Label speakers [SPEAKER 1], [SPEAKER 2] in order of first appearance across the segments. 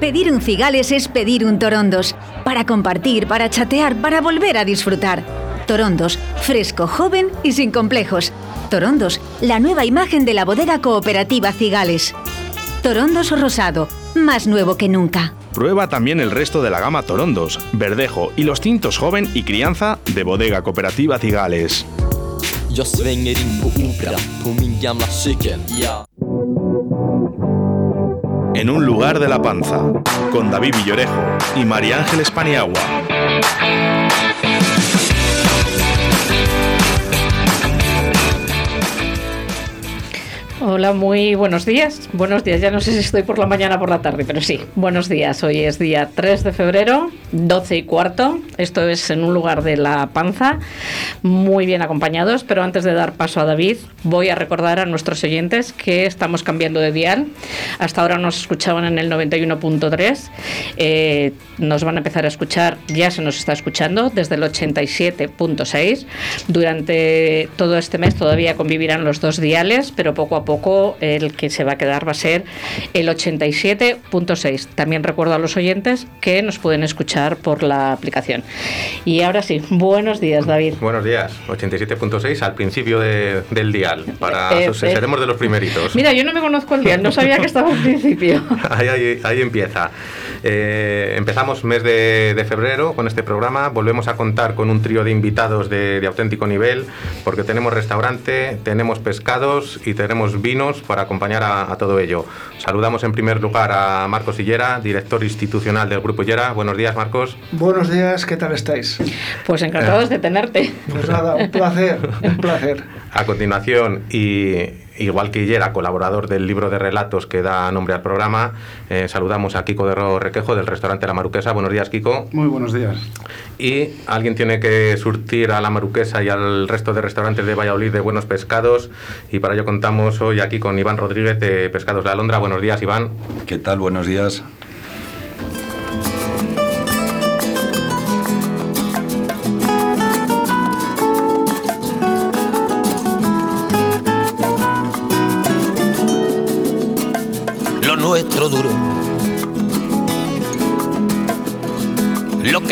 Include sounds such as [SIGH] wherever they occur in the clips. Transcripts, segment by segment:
[SPEAKER 1] Pedir un cigales es pedir un torondos. Para compartir, para chatear, para volver a disfrutar. Torondos, fresco, joven y sin complejos. Torondos, la nueva imagen de la bodega cooperativa Cigales. Torondos rosado, más nuevo que nunca.
[SPEAKER 2] Prueba también el resto de la gama Torondos, Verdejo y los tintos joven y crianza de bodega cooperativa Cigales. En un lugar de la panza, con David Villorejo y María Ángeles Paniagua.
[SPEAKER 3] Hola, muy buenos días. Buenos días, ya no sé si estoy por la mañana o por la tarde, pero sí, buenos días. Hoy es día 3 de febrero, 12 y cuarto. Esto es en un lugar de la panza, muy bien acompañados, pero antes de dar paso a David, voy a recordar a nuestros oyentes que estamos cambiando de dial. Hasta ahora nos escuchaban en el 91.3, eh, nos van a empezar a escuchar, ya se nos está escuchando, desde el 87.6. Durante todo este mes todavía convivirán los dos diales, pero poco a poco el que se va a quedar va a ser el 87.6. También recuerdo a los oyentes que nos pueden escuchar por la aplicación. Y ahora sí, buenos días, David.
[SPEAKER 4] Buenos días, 87.6 al principio de, del dial. Para, eh, seremos de los primeritos.
[SPEAKER 3] Mira, yo no me conozco el dial, no sabía que estaba al principio. [LAUGHS]
[SPEAKER 4] ahí, ahí, empieza. Eh, empezamos mes de, febrero con este programa. Volvemos a contar con un trío de invitados de, de auténtico nivel, porque tenemos restaurante, tenemos pescados y tenemos vinos para acompañar a, todo ello. Saludamos en primer lugar a Marcos Sillera, director institucional del Grupo Illera. Buenos días, Marcos.
[SPEAKER 5] Buenos días, ¿qué tal estáis?
[SPEAKER 3] Pues encantados de tenerte.
[SPEAKER 5] Pues nada, un placer, un placer.
[SPEAKER 4] A continuación, y igual que Illera, colaborador del libro de relatos que da nombre al programa, eh, saludamos a Kiko de Ro Requejo del restaurante La Maruquesa. Buenos días, Kiko.
[SPEAKER 6] Muy buenos días.
[SPEAKER 4] Y alguien tiene que surtir a La Maruquesa y al resto de restaurantes de Valladolid de buenos pescados. Y para ello contamos hoy aquí con Iván Rodríguez de Pescados de Alondra. Buenos días, Iván.
[SPEAKER 7] ¿Qué tal? Buenos días.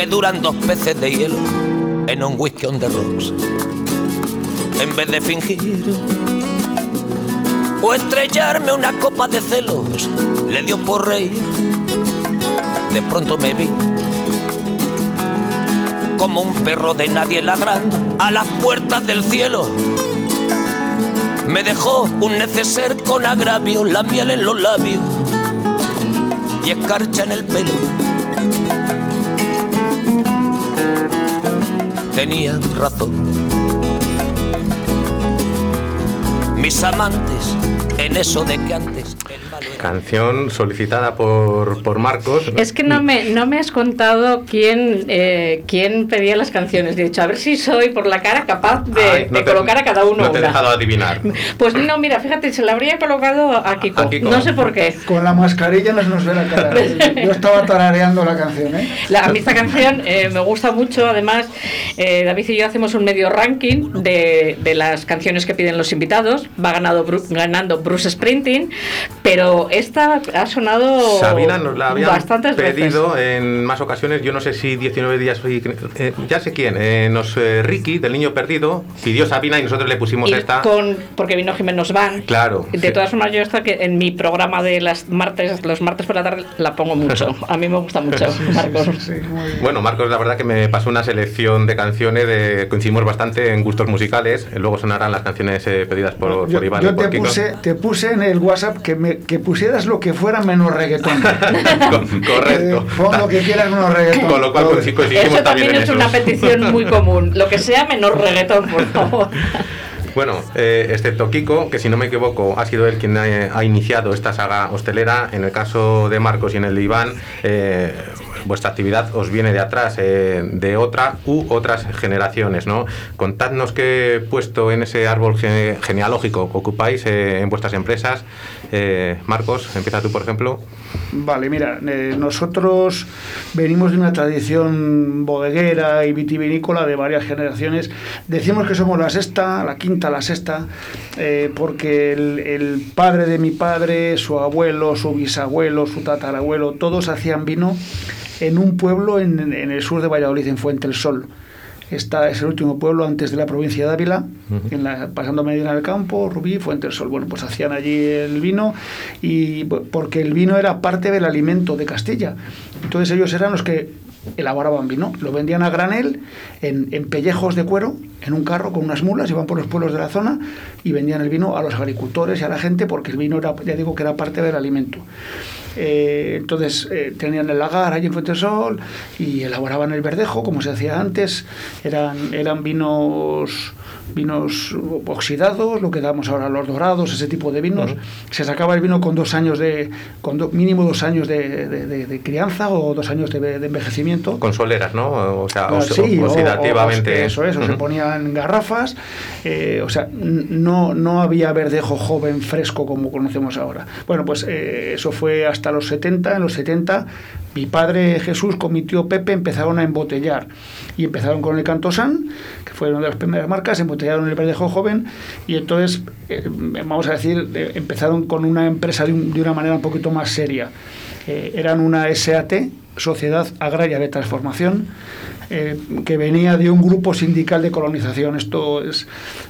[SPEAKER 8] Duran dos peces de hielo en un whisky on the rocks. En vez de fingir o estrellarme una copa de celos, le dio por reír. De pronto me vi como un perro de nadie ladrando a las puertas del cielo. Me dejó un neceser con agravio, la miel en los labios y escarcha en el pelo. Tenía razón. Mis amantes en eso de que antes
[SPEAKER 4] Canción solicitada por, por Marcos.
[SPEAKER 3] Es que no me, no me has contado quién, eh, quién pedía las canciones. De hecho, a ver si soy por la cara capaz de, colocar a cada uno.
[SPEAKER 4] No te he dejado adivinar.
[SPEAKER 3] Pues no, mira, fíjate, se la habría colocado a Kiko. No sé por qué.
[SPEAKER 5] Con la mascarilla no se nos ve la cara. [LAUGHS] Yo estaba tarareando la canción. ¿eh?
[SPEAKER 3] a mí esta canción eh, me gusta mucho. Además, eh, David y yo hacemos un medio ranking de, de las canciones que piden los invitados. Va ganado, ganando Bruce Sprinting, pero esta ha sonado
[SPEAKER 4] Sabina nos la había pedido en más ocasiones, yo no sé si 19 días, eh, ya sé quién, eh, nos eh, Ricky del Niño Perdido pidió Sabina y nosotros le pusimos esta.
[SPEAKER 3] Con, porque vino Jiménez Van.
[SPEAKER 4] Claro.
[SPEAKER 3] De todas formas, yo esta que en mi programa de las martes, los martes por la tarde la pongo mucho. A mí me gusta mucho, [LAUGHS] Marcos.
[SPEAKER 4] bueno, Marcos, la verdad que me pasó una selección de canciones, de, coincidimos bastante en gustos musicales. Luego sonarán las canciones pedidas por, Iván.
[SPEAKER 5] Yo te, puse, te puse en el WhatsApp que, me, que pusieras lo que fuera menos reggaetón. [LAUGHS]
[SPEAKER 4] Correcto.
[SPEAKER 5] Eh, pon lo que quieras menos reggaetón.
[SPEAKER 4] Con lo cual coincidimos
[SPEAKER 3] eso también es una petición muy común. Lo que sea menos reggaetón, por favor.
[SPEAKER 4] Bueno, eh, excepto Kiko, que si no me equivoco ha sido él quien ha, iniciado esta saga hostelera, en el caso de Marcos y en el de Iván, eh, vuestra actividad os viene de atrás, eh, de otra u otras generaciones, ¿no? Contadnos qué puesto en ese árbol genealógico ocupáis en vuestras empresas Eh, Marcos, empieza tú, por ejemplo.
[SPEAKER 5] Vale, mira, eh, nosotros venimos de una tradición bodeguera y vitivinícola de varias generaciones. Decimos que somos la sexta, la quinta, la sexta, eh, porque el, padre de mi padre, su abuelo, su bisabuelo, su tatarabuelo, todos hacían vino en un pueblo en, en el sur de Valladolid, en Fuente el Sol. Esta es el último pueblo antes de la provincia de Ávila, en la, pasando Medina del Campo, Rubí, Fuente del Sol. Bueno, pues hacían allí el vino y porque el vino era parte del alimento de Castilla. Entonces ellos eran los que elaboraban vino, lo vendían a granel en, en, pellejos de cuero, en un carro con unas mulas, iban por los pueblos de la zona y vendían el vino a los agricultores y a la gente porque el vino era, ya digo que era parte del alimento. Eh, entonces eh, tenían el lagar allí en Fuentesol y elaboraban el verdejo como se hacía antes. Eran, eran vinos vinos oxidados, lo que damos ahora los dorados, ese tipo de vinos. Uh -huh. Se sacaba el vino con dos años de, con do, mínimo dos años de, de, de, crianza o dos años de, envejecimiento.
[SPEAKER 4] Con soleras, ¿no? O sea,
[SPEAKER 5] ah, sí,
[SPEAKER 4] oxidativamente.
[SPEAKER 5] O, o, eso es, uh -huh. se ponían garrafas, eh, o sea, no, no había verdejo joven, fresco como conocemos ahora. Bueno, pues eh, eso fue hasta los 70, en los 70 mi padre Jesús con mi tío Pepe empezaron a embotellar y empezaron con el Cantosán, que fue una de las primeras marcas, embotellaron el verdejo joven y entonces, eh, vamos a decir, eh, empezaron con una empresa de, una manera un poquito más seria. Eh, eran una SAT, Sociedad Agraria de Transformación, eh, que venía de un grupo sindical de colonización. Esto es,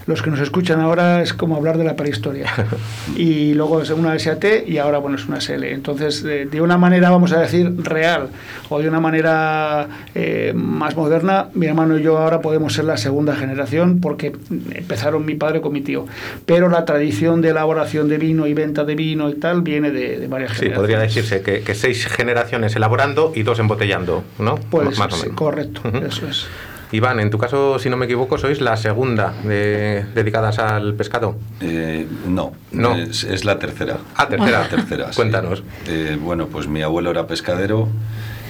[SPEAKER 5] los que nos escuchan ahora es como hablar de la prehistoria. [LAUGHS] Y luego es una SAT y ahora, bueno, es una SL. Entonces, de, de una manera, vamos a decir, real o de una manera eh, más moderna, mi hermano y yo ahora podemos ser la segunda generación porque empezaron mi padre con mi tío. Pero la tradición de elaboración de vino y venta de vino y tal viene de, de varias
[SPEAKER 4] sí,
[SPEAKER 5] generaciones.
[SPEAKER 4] podría decirse que, que, seis generaciones elaborando y dos embotellando, ¿no?
[SPEAKER 5] Pues más o menos. correcto. Eso es.
[SPEAKER 4] Iván, en tu caso, si no me equivoco, sois la segunda de, dedicadas al pescado.
[SPEAKER 6] Eh, no,
[SPEAKER 4] no.
[SPEAKER 6] Es, es, la tercera.
[SPEAKER 4] Ah, tercera.
[SPEAKER 6] La tercera
[SPEAKER 4] Cuéntanos.
[SPEAKER 6] Sí. Eh, bueno, pues mi abuelo era pescadero,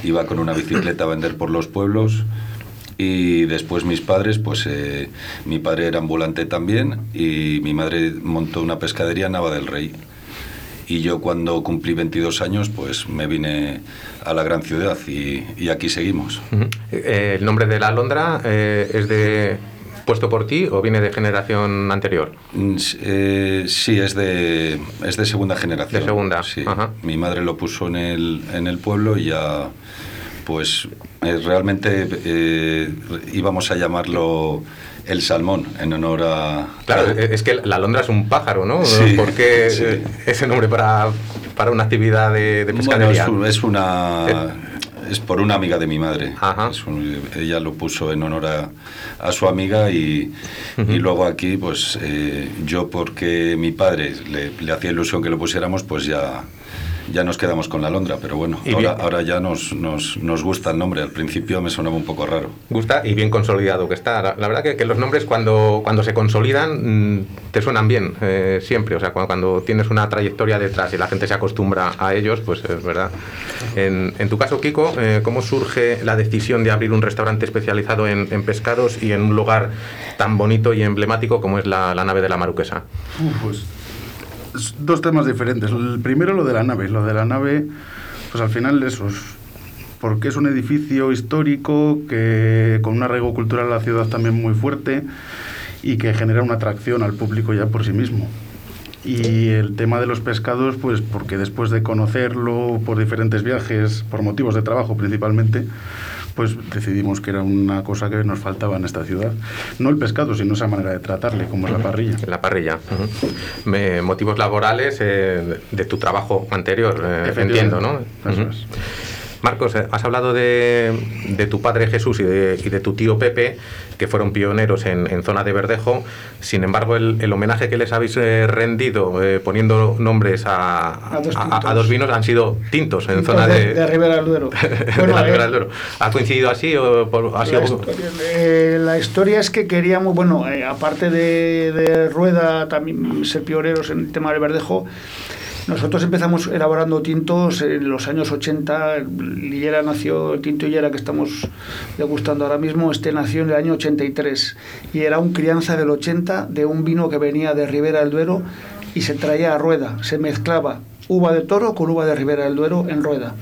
[SPEAKER 6] iba con una bicicleta a vender por los pueblos y después mis padres, pues eh, mi padre era ambulante también y mi madre montó una pescadería en Nava del Rey. Y yo cuando cumplí 22 años, pues me vine a la gran ciudad y, y aquí seguimos.
[SPEAKER 4] Uh -huh. eh, ¿El nombre de la alondra eh, es de puesto por ti o viene de generación anterior?
[SPEAKER 6] Eh, sí, es de, es de segunda generación.
[SPEAKER 4] De segunda.
[SPEAKER 6] Sí. Ajá. Mi madre lo puso en el, en el pueblo y ya, pues eh, realmente eh, íbamos a llamarlo el salmón en honor a...
[SPEAKER 4] Claro, es que la alondra es un pájaro, ¿no?
[SPEAKER 6] Sí, [LAUGHS]
[SPEAKER 4] ¿Por qué
[SPEAKER 6] sí.
[SPEAKER 4] ese nombre para, para una actividad de, de pescadería?
[SPEAKER 6] Bueno, es, es, una... Es por una amiga de mi madre.
[SPEAKER 4] Ajá.
[SPEAKER 6] Un, ella lo puso en honor a, a su amiga y, uh -huh. y, luego aquí, pues eh, yo porque mi padre le, le hacía ilusión que lo pusiéramos, pues ya ya nos quedamos con la Londra, pero bueno, ahora, ahora, ya nos, nos, nos, gusta el nombre. Al principio me sonaba un poco raro.
[SPEAKER 4] Gusta y bien consolidado que está. La, la verdad que, que, los nombres cuando, cuando se consolidan mmm, te suenan bien, eh, siempre. O sea, cuando, cuando, tienes una trayectoria detrás y la gente se acostumbra a ellos, pues es verdad. En, en tu caso, Kiko, eh, ¿cómo surge la decisión de abrir un restaurante especializado en, en, pescados y en un lugar tan bonito y emblemático como es la, la nave de la Maruquesa?
[SPEAKER 7] Uh, pues dos temas diferentes. El primero lo de la nave. Lo de la nave, pues al final eso es porque es un edificio histórico que con un arraigo cultural a la ciudad también muy fuerte y que genera una atracción al público ya por sí mismo. Y el tema de los pescados, pues porque después de conocerlo por diferentes viajes, por motivos de trabajo principalmente, pues decidimos que era una cosa que nos faltaba en esta ciudad. No el pescado, sino esa manera de tratarle, como es la parrilla.
[SPEAKER 4] La parrilla. Uh -huh. Motivos laborales eh, de tu trabajo anterior, eh, entiendo, ¿no?
[SPEAKER 7] Eso es.
[SPEAKER 4] Marcos, eh, has hablado de, de tu padre Jesús y de, y de, tu tío Pepe, que fueron pioneros en, en zona de Verdejo. Sin embargo, el, el, homenaje que les habéis eh, rendido eh, poniendo nombres a,
[SPEAKER 5] a, dos
[SPEAKER 4] a, a, dos vinos han sido tintos en
[SPEAKER 5] tintos
[SPEAKER 4] zona
[SPEAKER 5] de, de, Ribera del Duero. [LAUGHS]
[SPEAKER 4] bueno, la Ribera del Duero. ¿Ha coincidido así o por, ha sido...
[SPEAKER 5] la, historia, eh, la, historia, es que queríamos, bueno, aparte de, de Rueda, también ser pioneros en el tema del Verdejo, nosotros empezamos elaborando tintos en los años 80. Lillera nació, el tinto Lillera que estamos degustando ahora mismo, este nació en el año 83 y era un crianza del 80 de un vino que venía de Ribera del Duero y se traía a rueda, se mezclaba uva de toro con uva de Ribera del Duero en rueda.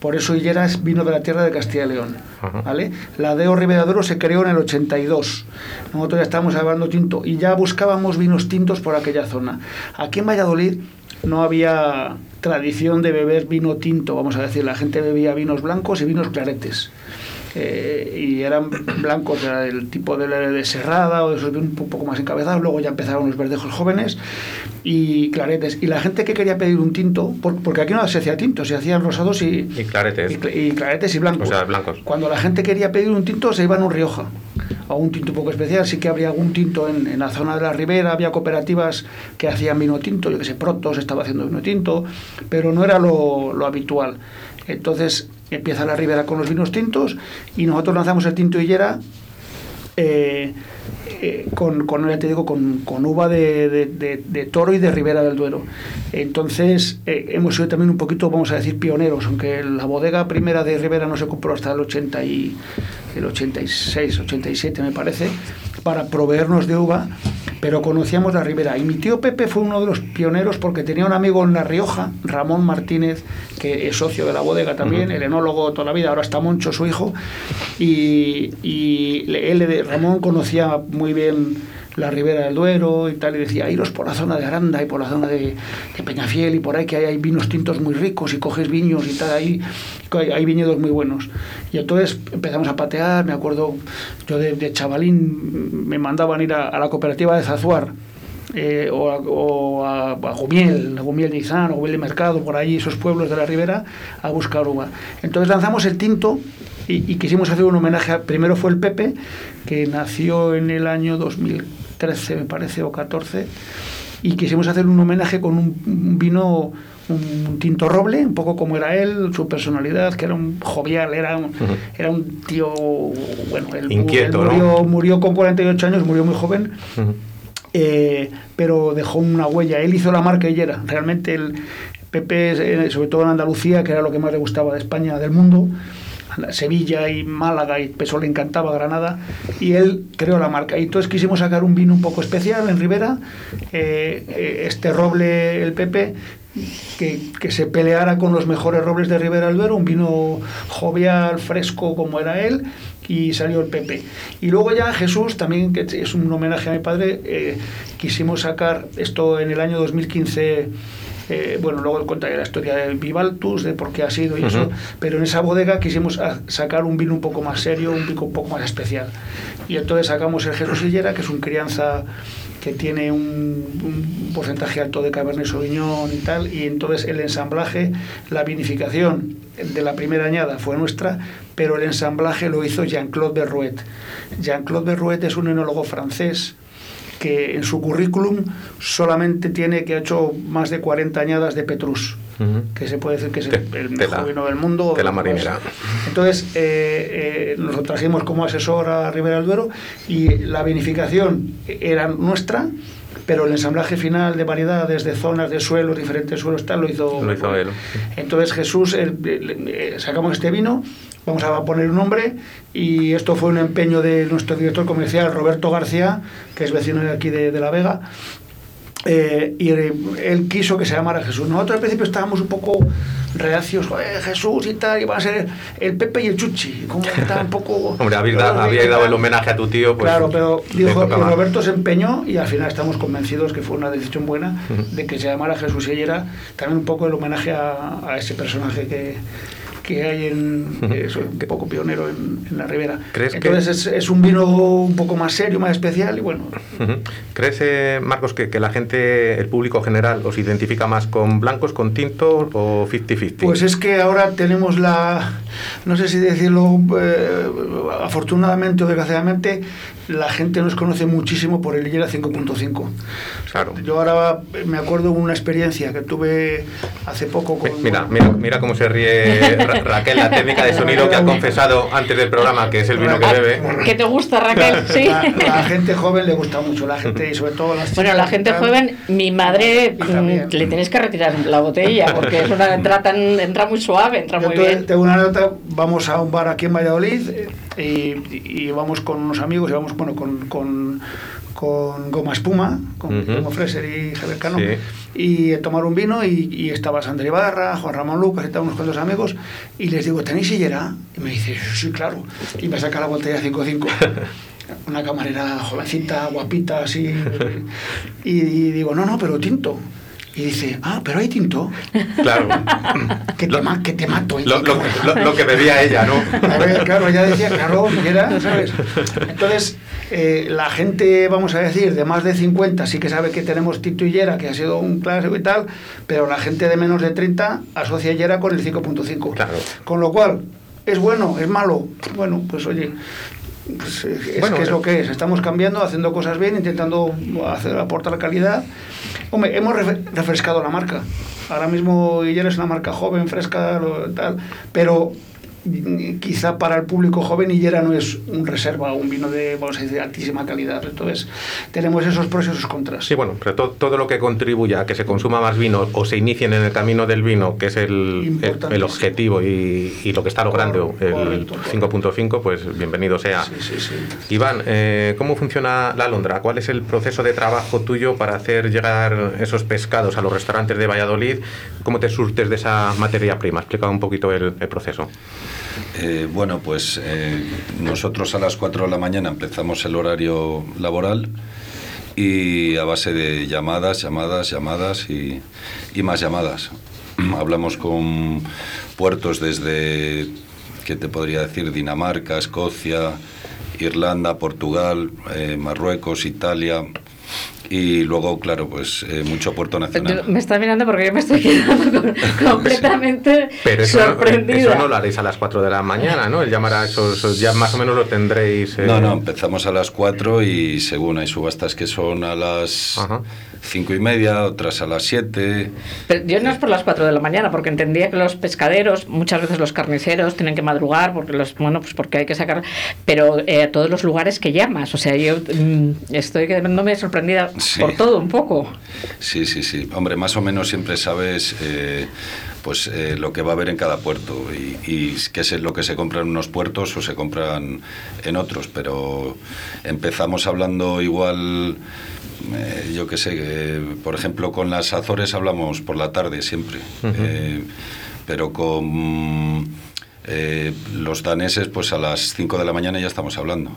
[SPEAKER 5] Por eso Hillera es vino de la tierra de Castilla y León. ¿vale? La Deo Ribera del Duero se creó en el 82. Nosotros ya estábamos hablando tinto y ya buscábamos vinos tintos por aquella zona. Aquí en Valladolid no había tradición de beber vino tinto, vamos a decir. La gente bebía vinos blancos y vinos claretes. Eh, y eran blancos, era del tipo de, de serrada o de esos un poco más encabezados. Luego ya empezaron los verdejos jóvenes y claretes. Y la gente que quería pedir un tinto, por- porque aquí no se hacía tinto, se hacían rosados y,
[SPEAKER 4] Y claretes.
[SPEAKER 5] y, cl- y claretes y blancos.
[SPEAKER 4] O sea, blancos.
[SPEAKER 5] Cuando la gente quería pedir un tinto, se iban a un Rioja, a un tinto un poco especial. Sí que habría algún tinto en, en la zona de la Ribera, había cooperativas que hacían vino tinto, yo que sé, Protos estaba haciendo vino tinto, pero no era lo, lo habitual. Entonces empieza la Ribera con los vinos tintos y nosotros lanzamos el tinto Hillera eh, eh, con, con, te digo, con, con uva de- de toro y de Ribera del Duero. Entonces, eh, hemos sido también un poquito, vamos a decir, pioneros, aunque la bodega primera de Ribera no se compró hasta el, 80 y, el 86, 87, me parece, para proveernos de uva, pero conocíamos la Ribera. Y mi tío Pepe fue uno de los pioneros porque tenía un amigo en La Rioja, Ramón Martínez, que es socio de la bodega también, el enólogo toda la vida, ahora está Moncho, su hijo, y, y él, Ramón conocía muy bien la Ribera del Duero y tal, y decía, iros por la zona de Aranda y por la zona de, Peñafiel y por ahí que hay, vinos tintos muy ricos y coges viños y tal, ahí hay, viñedos muy buenos. Y entonces empezamos a patear, me acuerdo, yo de, chavalín me mandaban ir a, la cooperativa de Zazuar, eh, o, a, o a, Gumiel, a Gumiel de Izán, o Gumiel de Mercado, por ahí, esos pueblos de la ribera, a buscar uva. Entonces lanzamos el tinto y, quisimos hacer un homenaje. a- primero fue el Pepe, que nació en el año 2013, me parece, o 14, y quisimos hacer un homenaje con un, vino. Un tinto roble, un poco como era él, su personalidad, que era un jovial, era un, era un tío, bueno, él,
[SPEAKER 4] Inquieto,
[SPEAKER 5] él
[SPEAKER 4] ¿no?
[SPEAKER 5] murió, murió con 48 años, murió muy joven,
[SPEAKER 4] Ujú.
[SPEAKER 5] eh, pero dejó una huella. Él hizo la marca Hillera. Realmente el Pepe, eh, sobre todo en Andalucía, que era lo que más le gustaba de España, del mundo, Sevilla y Málaga, y eso le encantaba Granada, y él creó la marca. Y entonces quisimos sacar un vino un poco especial en Ribera, eh, eh, este roble, el Pepe, que, que se peleara con los mejores robles de Ribera del Duero, un vino jovial, fresco como era él, y salió el Pepe. Y luego ya Jesús, también que es un homenaje a mi padre, eh, quisimos sacar esto en el año 2015. Eh, bueno, luego contaré la historia del Vivaltus, de por qué ha sido y eso,
[SPEAKER 4] Ujú.
[SPEAKER 5] pero en esa bodega quisimos a- sacar un vino un poco más serio, un vino un poco más especial. Y entonces sacamos el Jesús Hillera, que es un crianza que tiene un, un porcentaje alto de Cabernet Sauvignon y tal, y entonces el ensamblaje, la vinificación de la primera añada fue nuestra, pero el ensamblaje lo hizo Jean-Claude Berruet. Jean-Claude Berruet es un enólogo francés que en su currículum solamente tiene que ha hecho más de 40 añadas de Petrus, que se puede decir que es el, mejor vino del mundo.
[SPEAKER 4] tela
[SPEAKER 5] Pues,
[SPEAKER 4] marinera.
[SPEAKER 5] entonces, eh, eh, nos lo trajimos como asesor a Ribera del Duero y la vinificación era nuestra, pero el ensamblaje final de variedades, de zonas, de suelos, diferentes suelos, tal, lo hizo,
[SPEAKER 4] Lo hizo él.
[SPEAKER 5] Entonces, Jesús, el- el- eh, sacamos este vino, vamos a poner un nombre y esto fue un empeño de nuestro director comercial, Roberto García, que es vecino de aquí de, de La Vega. Eh, y él, quiso que se llamara Jesús. Nosotros al principio estábamos un poco reacios, "Joder, Jesús y tal, iba a ser el Pepe y el Chuchi. Como un poco. [LAUGHS]
[SPEAKER 4] Hombre, habéis, da- [LAUGHS] habíais dado el homenaje a tu tío, pues.
[SPEAKER 5] claro, pero dijo, y. Roberto se empeñó y al final estamos convencidos que fue una decisión buena de que se llamara Jesús y era también un poco el homenaje a, a ese personaje que, que hay en
[SPEAKER 4] Ujú.
[SPEAKER 5] eso, un poco pionero en, en la Ribera.
[SPEAKER 4] ¿Crees que-
[SPEAKER 5] Entonces es, es un vino un poco más serio, más especial y bueno.
[SPEAKER 4] ¿Crees, eh, Marcos, que, que la gente, el público general, os identifica más con blancos, con tintos o 50-50?
[SPEAKER 5] Pues es que ahora tenemos la, no sé si decirlo eh, afortunadamente o desgraciadamente, la gente nos conoce muchísimo por el Hillera 5.5.
[SPEAKER 4] Claro.
[SPEAKER 5] Yo ahora me acuerdo de una experiencia que tuve hace poco con...
[SPEAKER 4] Mira, mira, mira cómo se ríe Ra- Raquel, la técnica de sonido que ha confesado antes del programa que es el vino que bebe.
[SPEAKER 3] ¿Qué te gusta, Raquel? Sí.
[SPEAKER 5] La, la gente joven le gusta mucho, la gente y sobre todo las
[SPEAKER 3] Bueno, la gente
[SPEAKER 5] tal.
[SPEAKER 3] joven, mi madre mm, le tienes que retirar la botella porque es una entra tan entra muy suave, entra
[SPEAKER 5] Yo
[SPEAKER 3] muy bien.
[SPEAKER 5] tengo una nota, vamos a un bar aquí en Valladolid eh, y, y vamos con unos amigos y vamos bueno con, con, con goma espuma, con como Freser y Javier Cano,
[SPEAKER 4] Sí.
[SPEAKER 5] y eh, tomar un vino y, y estaba Sandra Ibarra, Juan Ramón Lucas y tal, unos cuantos amigos, y les digo, ¿tenéis sillera? Y me dice, sí, claro. Y me saca la botella 5-5. [LAUGHS] Una camarera jovencita, guapita, así. Y, y digo, no, no, pero tinto. Y dice, ah, pero hay tinto.
[SPEAKER 4] Claro.
[SPEAKER 5] Que te, ma- que te mato.
[SPEAKER 4] Lo, lo- lo- lo que bebía ella, ¿no?
[SPEAKER 5] Ver, claro, ya decía, claro, Hillera, ¿sabes? Entonces, eh, la gente, vamos a decir, de más de 50 sí que sabe que tenemos Tito Hillera, que ha sido un clásico y tal, pero la gente de menos de 30 asocia Hillera con el 5.5.
[SPEAKER 4] Claro.
[SPEAKER 5] Con lo cual, ¿es bueno? ¿Es malo? Bueno, pues oye, pues, es
[SPEAKER 4] Bueno,
[SPEAKER 5] que es
[SPEAKER 4] eh.
[SPEAKER 5] lo que es. Estamos cambiando, haciendo cosas bien, intentando hacer, aportar calidad. Hombre, hemos refrescado la marca. Ahora mismo Hillera es una marca joven, fresca, tal, pero quizá para el público joven Hillera no es un reserva, un vino de, vamos a decir, de altísima calidad. Entonces, tenemos esos pros y esos contras.
[SPEAKER 4] Sí, bueno, pero to- todo lo que contribuya a que se consuma más vino o se inicien en el camino del vino, que es el, el, el objetivo y, y lo que está logrando el
[SPEAKER 5] Correcto, correcto.
[SPEAKER 4] 5.5, pues bienvenido sea.
[SPEAKER 5] Sí, sí, sí.
[SPEAKER 4] Iván, eh, ¿cómo funciona la alondra? ¿Cuál es el proceso de trabajo tuyo para hacer llegar esos pescados a los restaurantes de Valladolid? ¿Cómo te surtes de esa materia prima? Explica un poquito el, el proceso.
[SPEAKER 6] Eh, bueno, pues eh, nosotros a las 4 de la mañana empezamos el horario laboral y a base de llamadas, llamadas, llamadas y, más llamadas. [CLEARS THROAT] Hablamos con puertos desde, ¿qué te podría decir? Dinamarca, Escocia, Irlanda, Portugal, eh, Marruecos, Italia y luego, claro, pues eh, mucho puerto nacional.
[SPEAKER 3] Me está mirando porque yo me estoy quedando con- [LAUGHS] completamente
[SPEAKER 4] Pero eso,
[SPEAKER 3] sorprendida.
[SPEAKER 4] eso no lo haréis a las 4 de la mañana, ¿no? El llamar a esos, ya más o menos lo tendréis. eh,
[SPEAKER 6] No, no, empezamos a las 4 y según hay subastas que son a las
[SPEAKER 4] Ajá.
[SPEAKER 6] 5 y media, otras a las 7.
[SPEAKER 3] Pero yo no es por las 4 de la mañana, porque entendía que los pescaderos, muchas veces los carniceros, tienen que madrugar, porque los, bueno, pues porque hay que sacar, pero eh, a todos los lugares que llamas. O sea, yo mm, estoy quedándome sorprendida
[SPEAKER 6] Sí.
[SPEAKER 3] por todo un poco.
[SPEAKER 6] Sí, sí, sí. Hombre, más o menos siempre sabes eh, pues eh, lo que va a haber en cada puerto y, y qué es lo que se compra en unos puertos o se compran en otros. Pero empezamos hablando igual, eh, yo qué sé, eh, por ejemplo, con las Azores hablamos por la tarde siempre. Eh, pero con eh, los daneses, pues a las 5 de la mañana ya estamos hablando.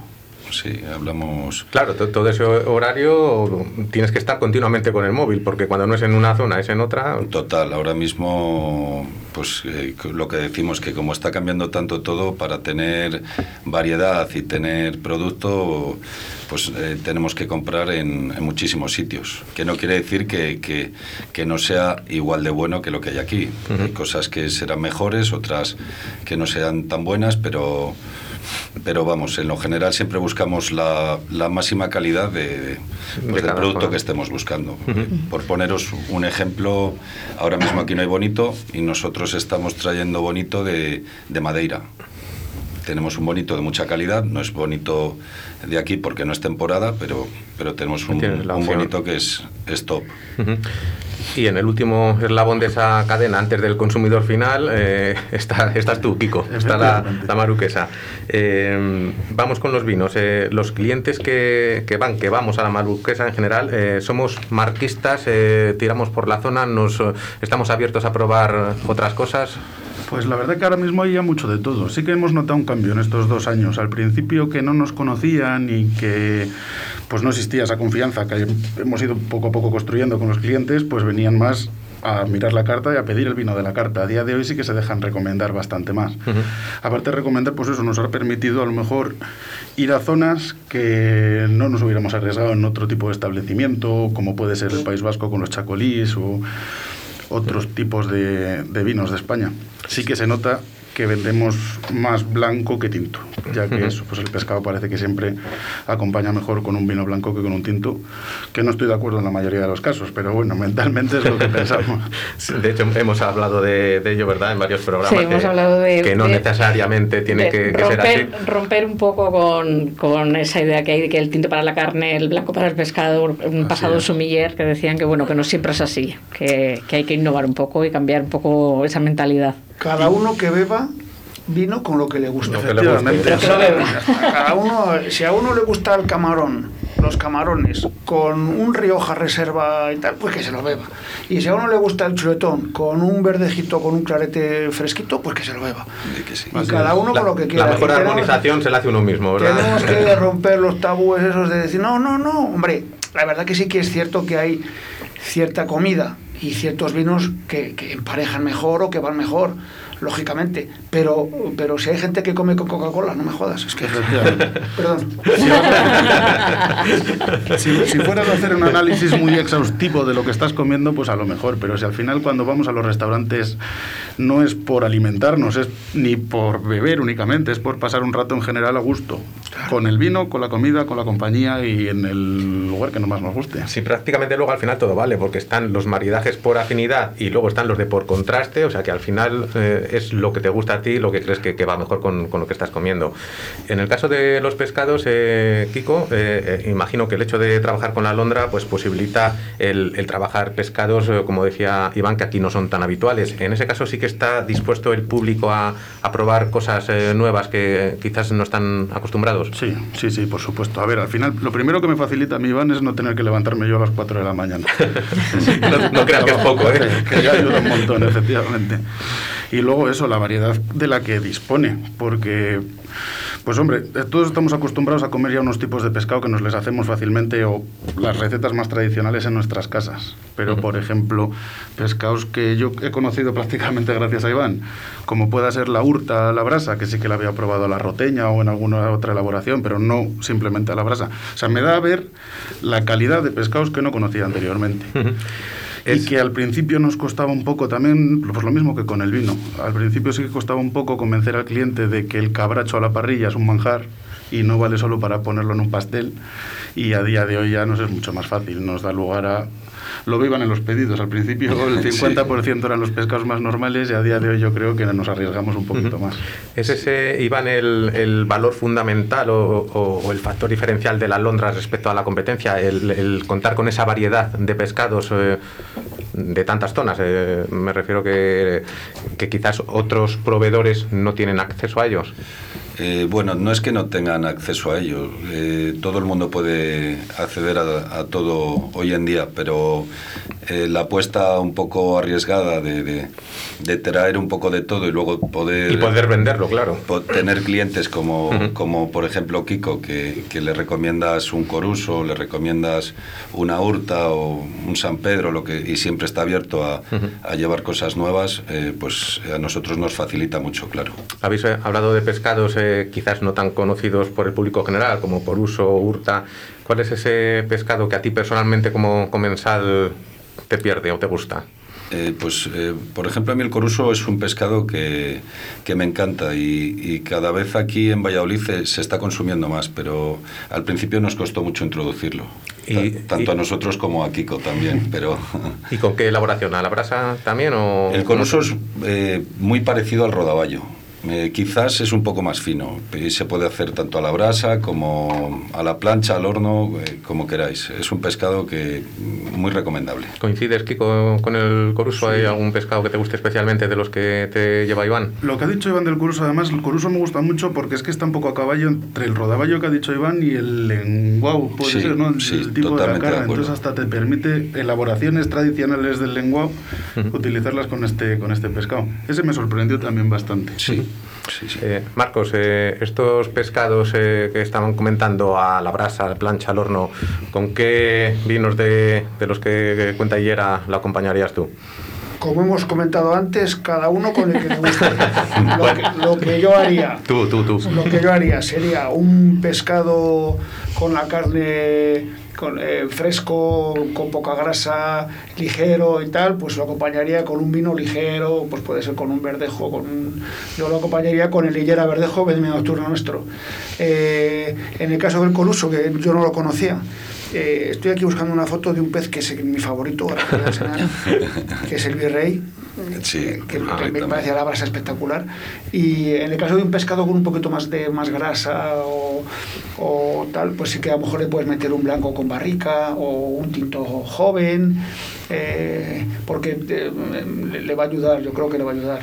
[SPEAKER 6] Sí, hablamos...
[SPEAKER 4] Claro, to- todo ese horario tienes que estar continuamente con el móvil, porque cuando no es en una zona, es en otra.
[SPEAKER 6] Total, ahora mismo, pues eh, lo que decimos que como está cambiando tanto todo, para tener variedad y tener producto, pues eh, tenemos que comprar en, en muchísimos sitios. Que no quiere decir que, que- que no sea igual de bueno que lo que hay aquí. Hay cosas que serán mejores, otras que no sean tan buenas, pero pero vamos, en lo general siempre buscamos la, la máxima calidad de, pues,
[SPEAKER 4] De
[SPEAKER 6] del producto que estemos buscando. Por poneros un ejemplo, ahora mismo aquí no hay bonito y nosotros estamos trayendo bonito de, de Madeira. Tenemos un bonito de mucha calidad, no es bonito de aquí porque no es temporada, pero, pero tenemos un, bonito que es, es top.
[SPEAKER 4] Y en el último eslabón de esa cadena, antes del consumidor final, eh, [LAUGHS] está, estás tú, Kiko, está la, la maruquesa. Eh, vamos con los vinos. Eh, los clientes que, que van, que vamos a la maruquesa en general, eh, somos marquistas, eh, tiramos por la zona, nos estamos abiertos a probar otras cosas.
[SPEAKER 7] Pues la verdad que ahora mismo hay ya mucho de todo. Sí que hemos notado un cambio en estos dos años. Al principio que no nos conocían y que pues no existía esa confianza que hemos ido poco a poco construyendo con los clientes, pues venían más a mirar la carta y a pedir el vino de la carta. A día de hoy sí que se dejan recomendar bastante más. Aparte de recomendar, pues eso nos ha permitido a lo mejor ir a zonas que no nos hubiéramos arriesgado en otro tipo de establecimiento, como puede ser el País Vasco con los chacolís o otros tipos de, de vinos de España. Sí que se nota que vendemos más blanco que tinto, ya que eso, pues el pescado parece que siempre acompaña mejor con un vino blanco que con un tinto, que no estoy de acuerdo en la mayoría de los casos, pero bueno, [LAUGHS] mentalmente es lo que pensamos.
[SPEAKER 4] De hecho, hemos hablado de, de ello, ¿verdad? En varios programas.
[SPEAKER 3] Sí, hemos
[SPEAKER 4] que,
[SPEAKER 3] hablado de-
[SPEAKER 4] que no
[SPEAKER 3] de-
[SPEAKER 4] necesariamente tiene que, que ser
[SPEAKER 3] romper,
[SPEAKER 4] así.
[SPEAKER 3] romper un poco con, con esa idea que hay de que el tinto para la carne, el blanco para el pescado, un pasado
[SPEAKER 7] es.
[SPEAKER 3] sumiller que decían que bueno que no siempre es así, que, que hay que innovar un poco y cambiar un poco esa mentalidad.
[SPEAKER 5] Cada uno que beba vino con lo que le gusta.
[SPEAKER 4] Lo que le.
[SPEAKER 5] Cada uno, si a uno le gusta el camarón los camarones con un Rioja Reserva y tal, pues que se lo beba. Y si a uno le gusta el chuletón con un verdejito, con un clarete fresquito, pues que se lo beba. Y cada uno con lo que quiera.
[SPEAKER 4] La mejor
[SPEAKER 5] tenemos-
[SPEAKER 4] armonización se la hace uno mismo, ¿verdad?
[SPEAKER 5] tenemos que [LAUGHS] romper los tabúes esos de decir, no, no, no, hombre, la verdad que sí que es cierto que hay cierta comida y ciertos vinos que, emparejan mejor o que van mejor, lógicamente, pero, pero si hay gente que come con Coca-Cola, no me jodas, es que... Perdón. [LAUGHS]
[SPEAKER 7] Si, si fueras a hacer un análisis muy exhaustivo de lo que estás comiendo, pues a lo mejor, pero si al final cuando vamos a los restaurantes no es por alimentarnos, es ni por beber únicamente, es por pasar un rato en general a gusto, con el vino, con la comida, con la compañía y en el lugar que no más nos guste.
[SPEAKER 4] Sí, prácticamente luego al final todo vale, porque están los maridajes por afinidad y luego están los de por contraste, o sea que al final eh, es lo que te gusta a ti, lo que crees que, que va mejor con, con lo que estás comiendo. En el caso de los pescados, eh, Kiko, eh, eh, imagino que el hecho de trabajar con la alondra pues posibilita el, el trabajar pescados, como decía Iván, que aquí no son tan habituales. En ese caso sí que está dispuesto el público a, a probar cosas nuevas que quizás no están acostumbrados.
[SPEAKER 7] Sí, sí, sí, por supuesto. A ver, al final, lo primero que me facilita a mí, Iván, es no tener que levantarme yo a las 4 de la mañana. [LAUGHS]
[SPEAKER 4] No- no creas que es poco, ¿eh?
[SPEAKER 7] Que, que ya ayuda un montón, efectivamente. Y luego eso, la variedad de la que dispone, porque, pues hombre, eh, todos estamos acostumbrados a comer ya unos tipos de pescado que nos les hacemos fácilmente o las recetas más tradicionales en nuestras casas. Pero, por ejemplo, pescados que yo he conocido [LAUGHS] prácticamente gracias a Iván, como pueda ser la hurta a la brasa, que sí que la había probado a la roteña o en alguna otra elaboración, pero no simplemente a la brasa. O sea, me da a ver la calidad de pescados que no conocía anteriormente. Y que al principio nos costaba un poco también, pues lo mismo que con el vino. Al principio sí que costaba un poco convencer al cliente de que el cabracho a la parrilla es un manjar y no vale solo para ponerlo en un pastel. Y a día de hoy ya nos es mucho más fácil, nos da lugar a... Lo vivan en los pedidos. Al principio el [LAUGHS] 50% eran los pescados más normales y a día de hoy yo creo que nos arriesgamos un poquito más.
[SPEAKER 4] ¿Es ese, Iván, el, el valor fundamental o, o- o el factor diferencial de la alondra respecto a la competencia? El, el contar con esa variedad de pescados eh, de tantas zonas. Eh, me refiero que, que quizás otros proveedores no tienen acceso a ellos.
[SPEAKER 6] Eh, bueno, no es que no tengan acceso a ello. eh, todo el mundo puede acceder a, a todo hoy en día, pero eh, la apuesta un poco arriesgada de, de- de traer un poco de todo y luego poder,
[SPEAKER 4] Y poder venderlo, claro.
[SPEAKER 6] tener clientes como, como por ejemplo Kiko, que, que le recomiendas un coruso, le recomiendas una hurta o un San Pedro, lo que, y siempre está abierto a, a llevar cosas nuevas, eh, pues a nosotros nos facilita mucho, claro.
[SPEAKER 4] Habéis eh, hablado de pescados eh, quizás no tan conocidos por el público general, como por uso o hurta. ¿Cuál es ese pescado que a ti personalmente como comensal te pierde o te gusta?
[SPEAKER 6] Eh, pues, eh, por ejemplo, a mí el coruso es un pescado que, que me encanta y, y cada vez aquí en Valladolid se, se está consumiendo más, pero al principio nos costó mucho introducirlo.
[SPEAKER 4] Y-
[SPEAKER 6] tanto
[SPEAKER 4] y-
[SPEAKER 6] a nosotros como a Kiko también, [LAUGHS] pero...
[SPEAKER 4] ¿Y con qué elaboración? ¿A la brasa también o...?
[SPEAKER 6] El coruso es eh, muy parecido al rodaballo. Eh, quizás es un poco más fino y se puede hacer tanto a la brasa como a la plancha, al horno, eh, como queráis. Es un pescado que mm, muy recomendable.
[SPEAKER 4] ¿Coincides, Kiko, con el coruso? ¿Hay algún pescado que te guste especialmente de los que te lleva Iván?
[SPEAKER 7] Lo que ha dicho Iván del Coruso, además, el Coruso me gusta mucho porque es que está un poco a caballo entre el rodaballo que ha dicho Iván y el lenguao, puede
[SPEAKER 6] Sí,
[SPEAKER 7] ser, ¿no? El,
[SPEAKER 6] sí,
[SPEAKER 7] el tipo de la
[SPEAKER 6] de acuerdo.
[SPEAKER 7] Entonces hasta te permite elaboraciones tradicionales del lenguao, utilizarlas con este, con este pescado. Ese me sorprendió también bastante.
[SPEAKER 6] Sí, sí, sí.
[SPEAKER 4] Eh, Marcos, eh, estos pescados eh, que estaban comentando a la brasa, a la plancha, al horno, ¿con qué vinos de, de los que cuenta Higuera lo acompañarías tú?
[SPEAKER 5] Como hemos comentado antes, cada uno con el que le guste. [LAUGHS] Lo que, lo que yo haría,
[SPEAKER 4] Tú, tú, tú.
[SPEAKER 5] lo que yo haría sería un pescado con la carne con, eh, fresco, con poca grasa, ligero y tal, pues lo acompañaría con un vino ligero, pues puede ser con un verdejo, con un- yo lo acompañaría con el Lillera Verdejo, vendimia nocturno nuestro. Eh, en el caso del Coluso, que yo no lo conocía, eh, estoy aquí buscando una foto de un pez que es mi favorito, ahora que [LAUGHS] que es el virrey,
[SPEAKER 6] Sí,
[SPEAKER 5] que, que
[SPEAKER 6] a mí
[SPEAKER 5] me parece a la brasa espectacular. Y en el caso de un pescado con un poquito más de más grasa o, o tal, pues sí que a lo mejor le puedes meter un blanco con barrica o un tinto joven. Eh, porque eh, le, va a ayudar, yo creo que le va a ayudar.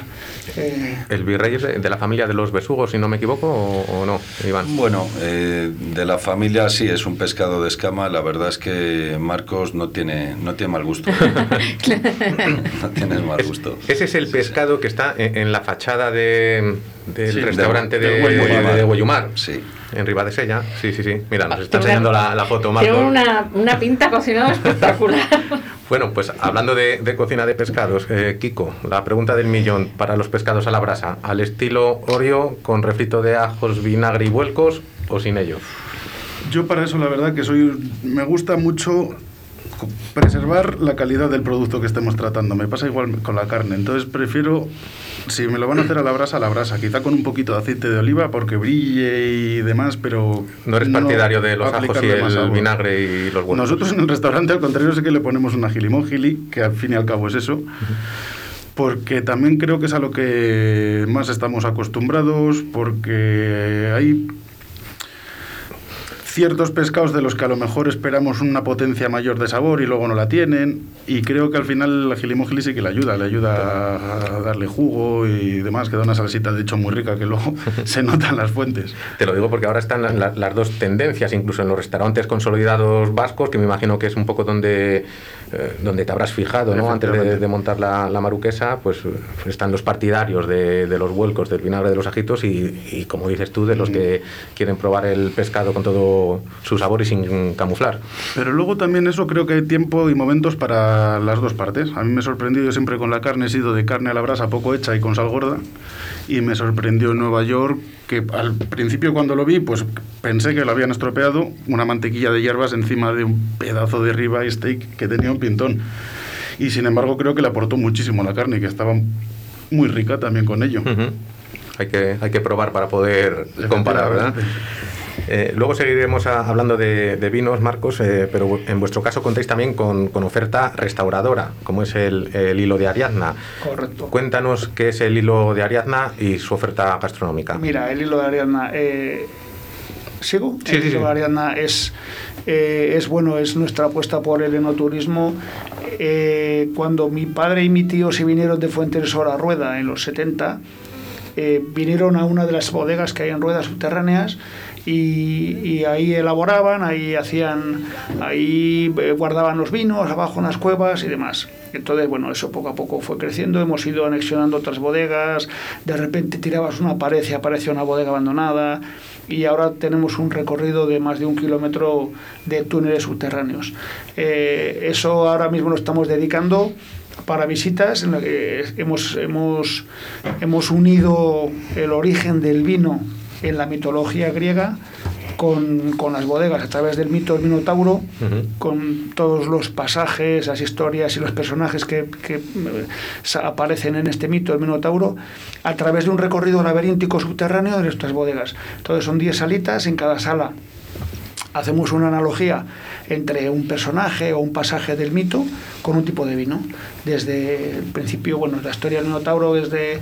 [SPEAKER 5] Eh,
[SPEAKER 4] ¿El virrey es de la familia de los besugos, si no me equivoco, o, o no, Iván?
[SPEAKER 6] Bueno, eh, de la familia sí, es un pescado de escama. La verdad es que Marcos no tiene, no tiene mal gusto. [LAUGHS] [LAUGHS] no tiene mal gusto.
[SPEAKER 4] Ese es el pescado que está en, en la fachada de, del
[SPEAKER 6] Sí,
[SPEAKER 4] restaurante
[SPEAKER 6] de-
[SPEAKER 4] de, de
[SPEAKER 6] Guayumar, Sí.
[SPEAKER 4] En Ribadesella. Sí, sí, sí. Mira, nos está enseñando la, la foto, Marcos.
[SPEAKER 3] Tiene una, una pinta cocinada [LAUGHS] espectacular.
[SPEAKER 4] Bueno, pues hablando de, de cocina de pescados, eh, Kiko, la pregunta del millón para los pescados a la brasa, ¿al estilo Oreo con refrito de ajos, vinagre y vuelcos o sin ello?
[SPEAKER 7] Yo para eso la verdad que soy me gusta mucho preservar la calidad del producto que estemos tratando. Me pasa igual con la carne. Entonces prefiero, si me lo van a hacer a la brasa, a la brasa. Quizá con un poquito de aceite de oliva porque brille y demás, pero...
[SPEAKER 4] No eres partidario de los ajos y el vinagre y los vuelcos.
[SPEAKER 7] Nosotros en el restaurante, al contrario, sí que le ponemos una gilimógili, que al fin y al cabo es eso. Porque también creo que es a lo que más estamos acostumbrados, porque hay ciertos pescados de los que a lo mejor esperamos una potencia mayor de sabor y luego no la tienen. Y creo que al final la gilimógili sí que le ayuda, le ayuda a darle jugo y demás, que da una salsita de hecho muy rica que luego [LAUGHS] se nota en las fuentes.
[SPEAKER 4] Te lo digo porque ahora están la- la- las dos tendencias, incluso en los restaurantes consolidados vascos, que me imagino que es un poco donde, eh, donde te habrás fijado, ¿no? Antes de, de montar la, la maruquesa, pues eh, están los partidarios de, de los vuelcos, del vinagre de los ajitos y, y, como dices tú, de los que quieren probar el pescado con todo su sabor y sin camuflar.
[SPEAKER 7] Pero luego también eso creo que hay tiempo y momentos para las dos partes. A mí me sorprendió, yo siempre con la carne he sido de carne a la brasa poco hecha y con sal gorda. Y me sorprendió en Nueva York que al principio cuando lo vi, pues pensé que lo habían estropeado, una mantequilla de hierbas encima de un pedazo de ribeye steak que tenía un pintón. Y sin embargo creo que le aportó muchísimo a la carne y que estaba muy rica también con ello.
[SPEAKER 4] Hay, que, hay que probar para poder comparar, ¿verdad? Eh, luego seguiremos a- hablando de, de vinos, Marcos, eh, pero en vuestro caso contáis también con, con oferta restauradora, como es el, el hilo de Ariadna.
[SPEAKER 5] Correcto.
[SPEAKER 4] Cuéntanos qué es el hilo de Ariadna y su oferta gastronómica.
[SPEAKER 5] Mira, el hilo de Ariadna. eh, ¿Sigo?
[SPEAKER 4] Sí,
[SPEAKER 5] el
[SPEAKER 4] sí, sí.
[SPEAKER 5] es, eh, es bueno, es nuestra apuesta por el enoturismo. Eh, cuando mi padre y mi tío se vinieron de Fuentes a Rueda en los 70, eh, vinieron a una de las bodegas que hay en ruedas subterráneas y, y ahí elaboraban, ahí hacían, ahí eh, guardaban los vinos, abajo unas cuevas y demás. Entonces, bueno, eso poco a poco fue creciendo, hemos ido anexionando otras bodegas, de repente tirabas una pared y aparecía una bodega abandonada y ahora tenemos un recorrido de más de un kilómetro de túneles subterráneos. Eh, eso ahora mismo lo estamos dedicando para visitas en la que hemos, hemos, hemos unido el origen del vino en la mitología griega con, con las bodegas a través del mito del Minotauro, con todos los pasajes, las historias y los personajes que, que, eh, aparecen en este mito del Minotauro, a través de un recorrido laberíntico subterráneo de nuestras bodegas. Entonces son 10 salitas en cada sala hacemos una analogía entre un personaje o un pasaje del mito con un tipo de vino. Desde el principio, bueno, la historia del Minotauro es de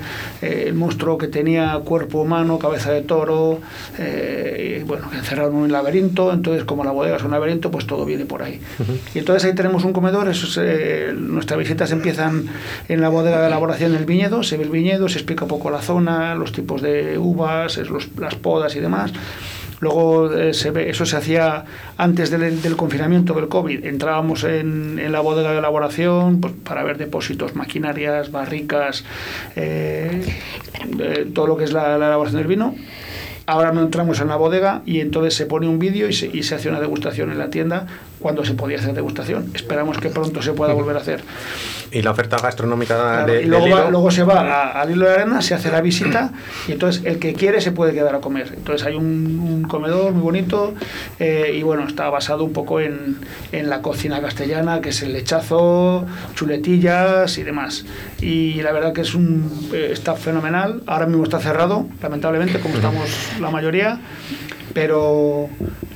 [SPEAKER 5] eh, el monstruo que tenía cuerpo humano, cabeza de toro, eh, y, bueno, que encerraron en un laberinto, entonces como la bodega es un laberinto, pues todo viene por ahí. Y entonces ahí tenemos un comedor, eso es, eh, nuestras visitas empiezan en la bodega de elaboración del viñedo, se ve el viñedo, se explica un poco la zona, los tipos de uvas, es los- las podas y demás. Luego eh, se ve, eso se hacía antes del, confinamiento del COVID. Entrábamos en, en la bodega de elaboración pues, para ver depósitos, maquinarias, barricas, eh, eh, todo lo que es la, la elaboración del vino. Ahora no entramos en la bodega y entonces se pone un vídeo y se, y se hace una degustación en la tienda cuando se podía hacer degustación. Esperamos que pronto se pueda volver a hacer.
[SPEAKER 4] Y la oferta gastronómica
[SPEAKER 5] Claro,
[SPEAKER 4] de,
[SPEAKER 5] y luego, va- luego se va a- al hilo de arena, se hace la visita y entonces el que quiere se puede quedar a comer. Entonces hay un, un comedor muy bonito eh, y bueno, está basado un poco en, en la cocina castellana, que es el lechazo, chuletillas y demás. Y la verdad que es un, eh, está fenomenal. Ahora mismo está cerrado, lamentablemente, como estamos la mayoría. Pero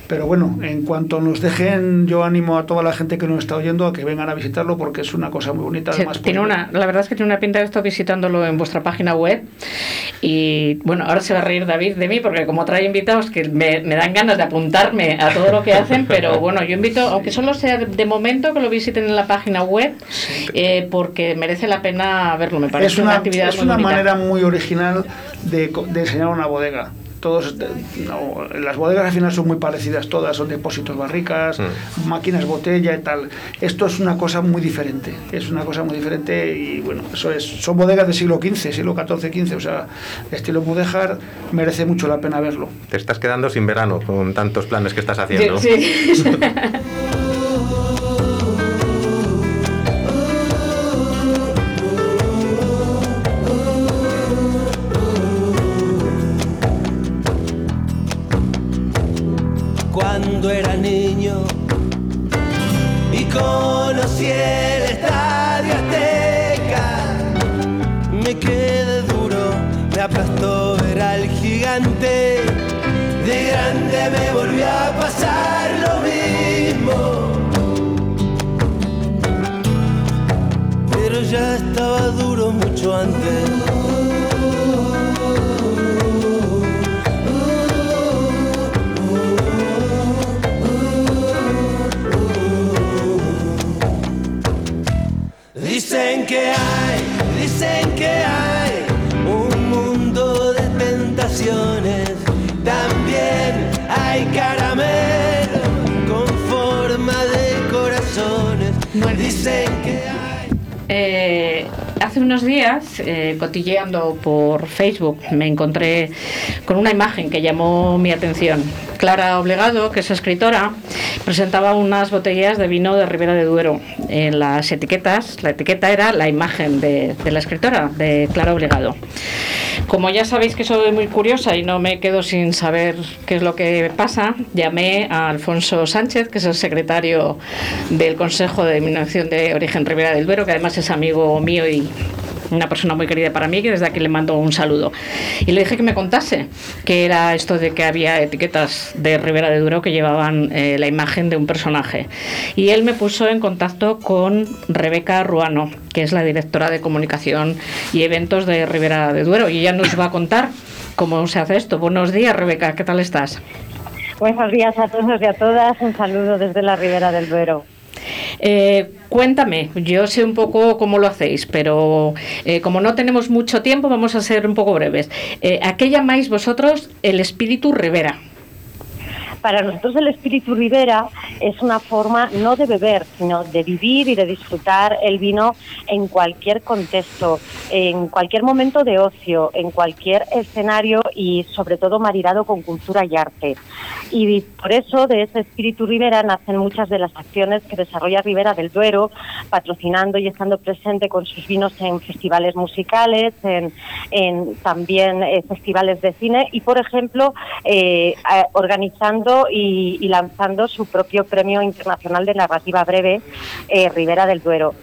[SPEAKER 5] pero bueno, en cuanto nos dejen, yo animo a toda la gente que nos está oyendo a que vengan a visitarlo porque es una cosa muy bonita. Además,
[SPEAKER 3] tiene una, la verdad es que tiene una pinta de esto visitándolo en vuestra página web. Y bueno, ahora se va a reír David de mí porque como trae invitados que me, dan ganas de apuntarme a todo lo que hacen, pero bueno, yo invito, aunque solo sea de momento, que lo visiten en la página web eh, porque merece la pena verlo, me parece
[SPEAKER 5] es una, actividad Es una manera muy original de, de enseñar una bodega todos las bodegas al final son muy parecidas todas, son depósitos barricas, mm. máquinas botella y tal. Esto es una cosa muy diferente, es una cosa muy diferente y bueno, eso es, son bodegas del siglo XV, siglo XIV, XV, o sea, estilo mudéjar merece mucho la pena verlo.
[SPEAKER 4] Te estás quedando sin verano con tantos planes que estás haciendo.
[SPEAKER 3] sí.
[SPEAKER 9] cuando [LAUGHS] ya estaba duro mucho antes. Dicen que hay, dicen que hay un mundo de tentaciones. También hay caramelo con forma de corazones. Dicen que hay.
[SPEAKER 3] Eh, hace unos días, eh, cotilleando por Facebook, me encontré con una imagen que llamó mi atención. Clara Obligado, que es escritora, presentaba unas botellas de vino de Ribera de Duero. En las etiquetas, la etiqueta era la imagen de, la escritora, de Clara Obligado. Como ya sabéis que soy muy curiosa y no me quedo sin saber qué es lo que pasa, llamé a Alfonso Sánchez, que es el secretario del Consejo de Denominación de Origen Ribera del Duero, que además es amigo mío y una persona muy querida para mí, que desde aquí le mando un saludo. Y le dije que me contase qué era esto de que había etiquetas de Ribera de Duro que llevaban eh, la imagen de un personaje. Y él me puso en contacto con Rebeca Ruano, que es la directora de comunicación y eventos de Ribera de Duero, y ella nos va a contar cómo se hace esto. Buenos días, Rebeca, ¿qué tal estás?
[SPEAKER 10] Buenos días a todos y a todas. Un saludo desde la Ribera del Duero.
[SPEAKER 3] Eh, cuéntame, yo sé un poco cómo lo hacéis, pero eh, como no tenemos mucho tiempo, vamos a ser un poco breves. Eh, ¿A qué llamáis vosotros el espíritu Rivera?
[SPEAKER 10] Para nosotros el espíritu Rivera es una forma no de beber, sino de vivir y de disfrutar el vino en cualquier contexto, en cualquier momento de ocio, en cualquier escenario y sobre todo maridado con cultura y arte. Y por eso de ese espíritu Rivera nacen muchas de las acciones que desarrolla Rivera del Duero, patrocinando y estando presente con sus vinos en festivales musicales, en, también eh, festivales de cine y, por ejemplo, eh, organizando y, lanzando su propio Premio Internacional de Narrativa Breve, eh, Rivera del Duero.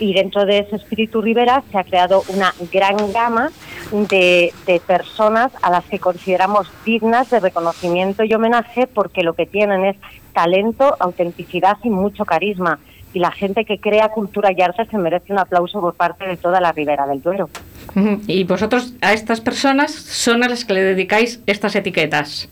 [SPEAKER 10] Y dentro de ese espíritu Rivera se ha creado una gran gama de, personas a las que consideramos dignas de reconocimiento y homenaje porque lo que tienen es talento, autenticidad y mucho carisma. Y la gente que crea cultura y arte se merece un aplauso por parte de toda la Ribera del Duero.
[SPEAKER 3] Y vosotros a estas personas son a las que le dedicáis estas etiquetas.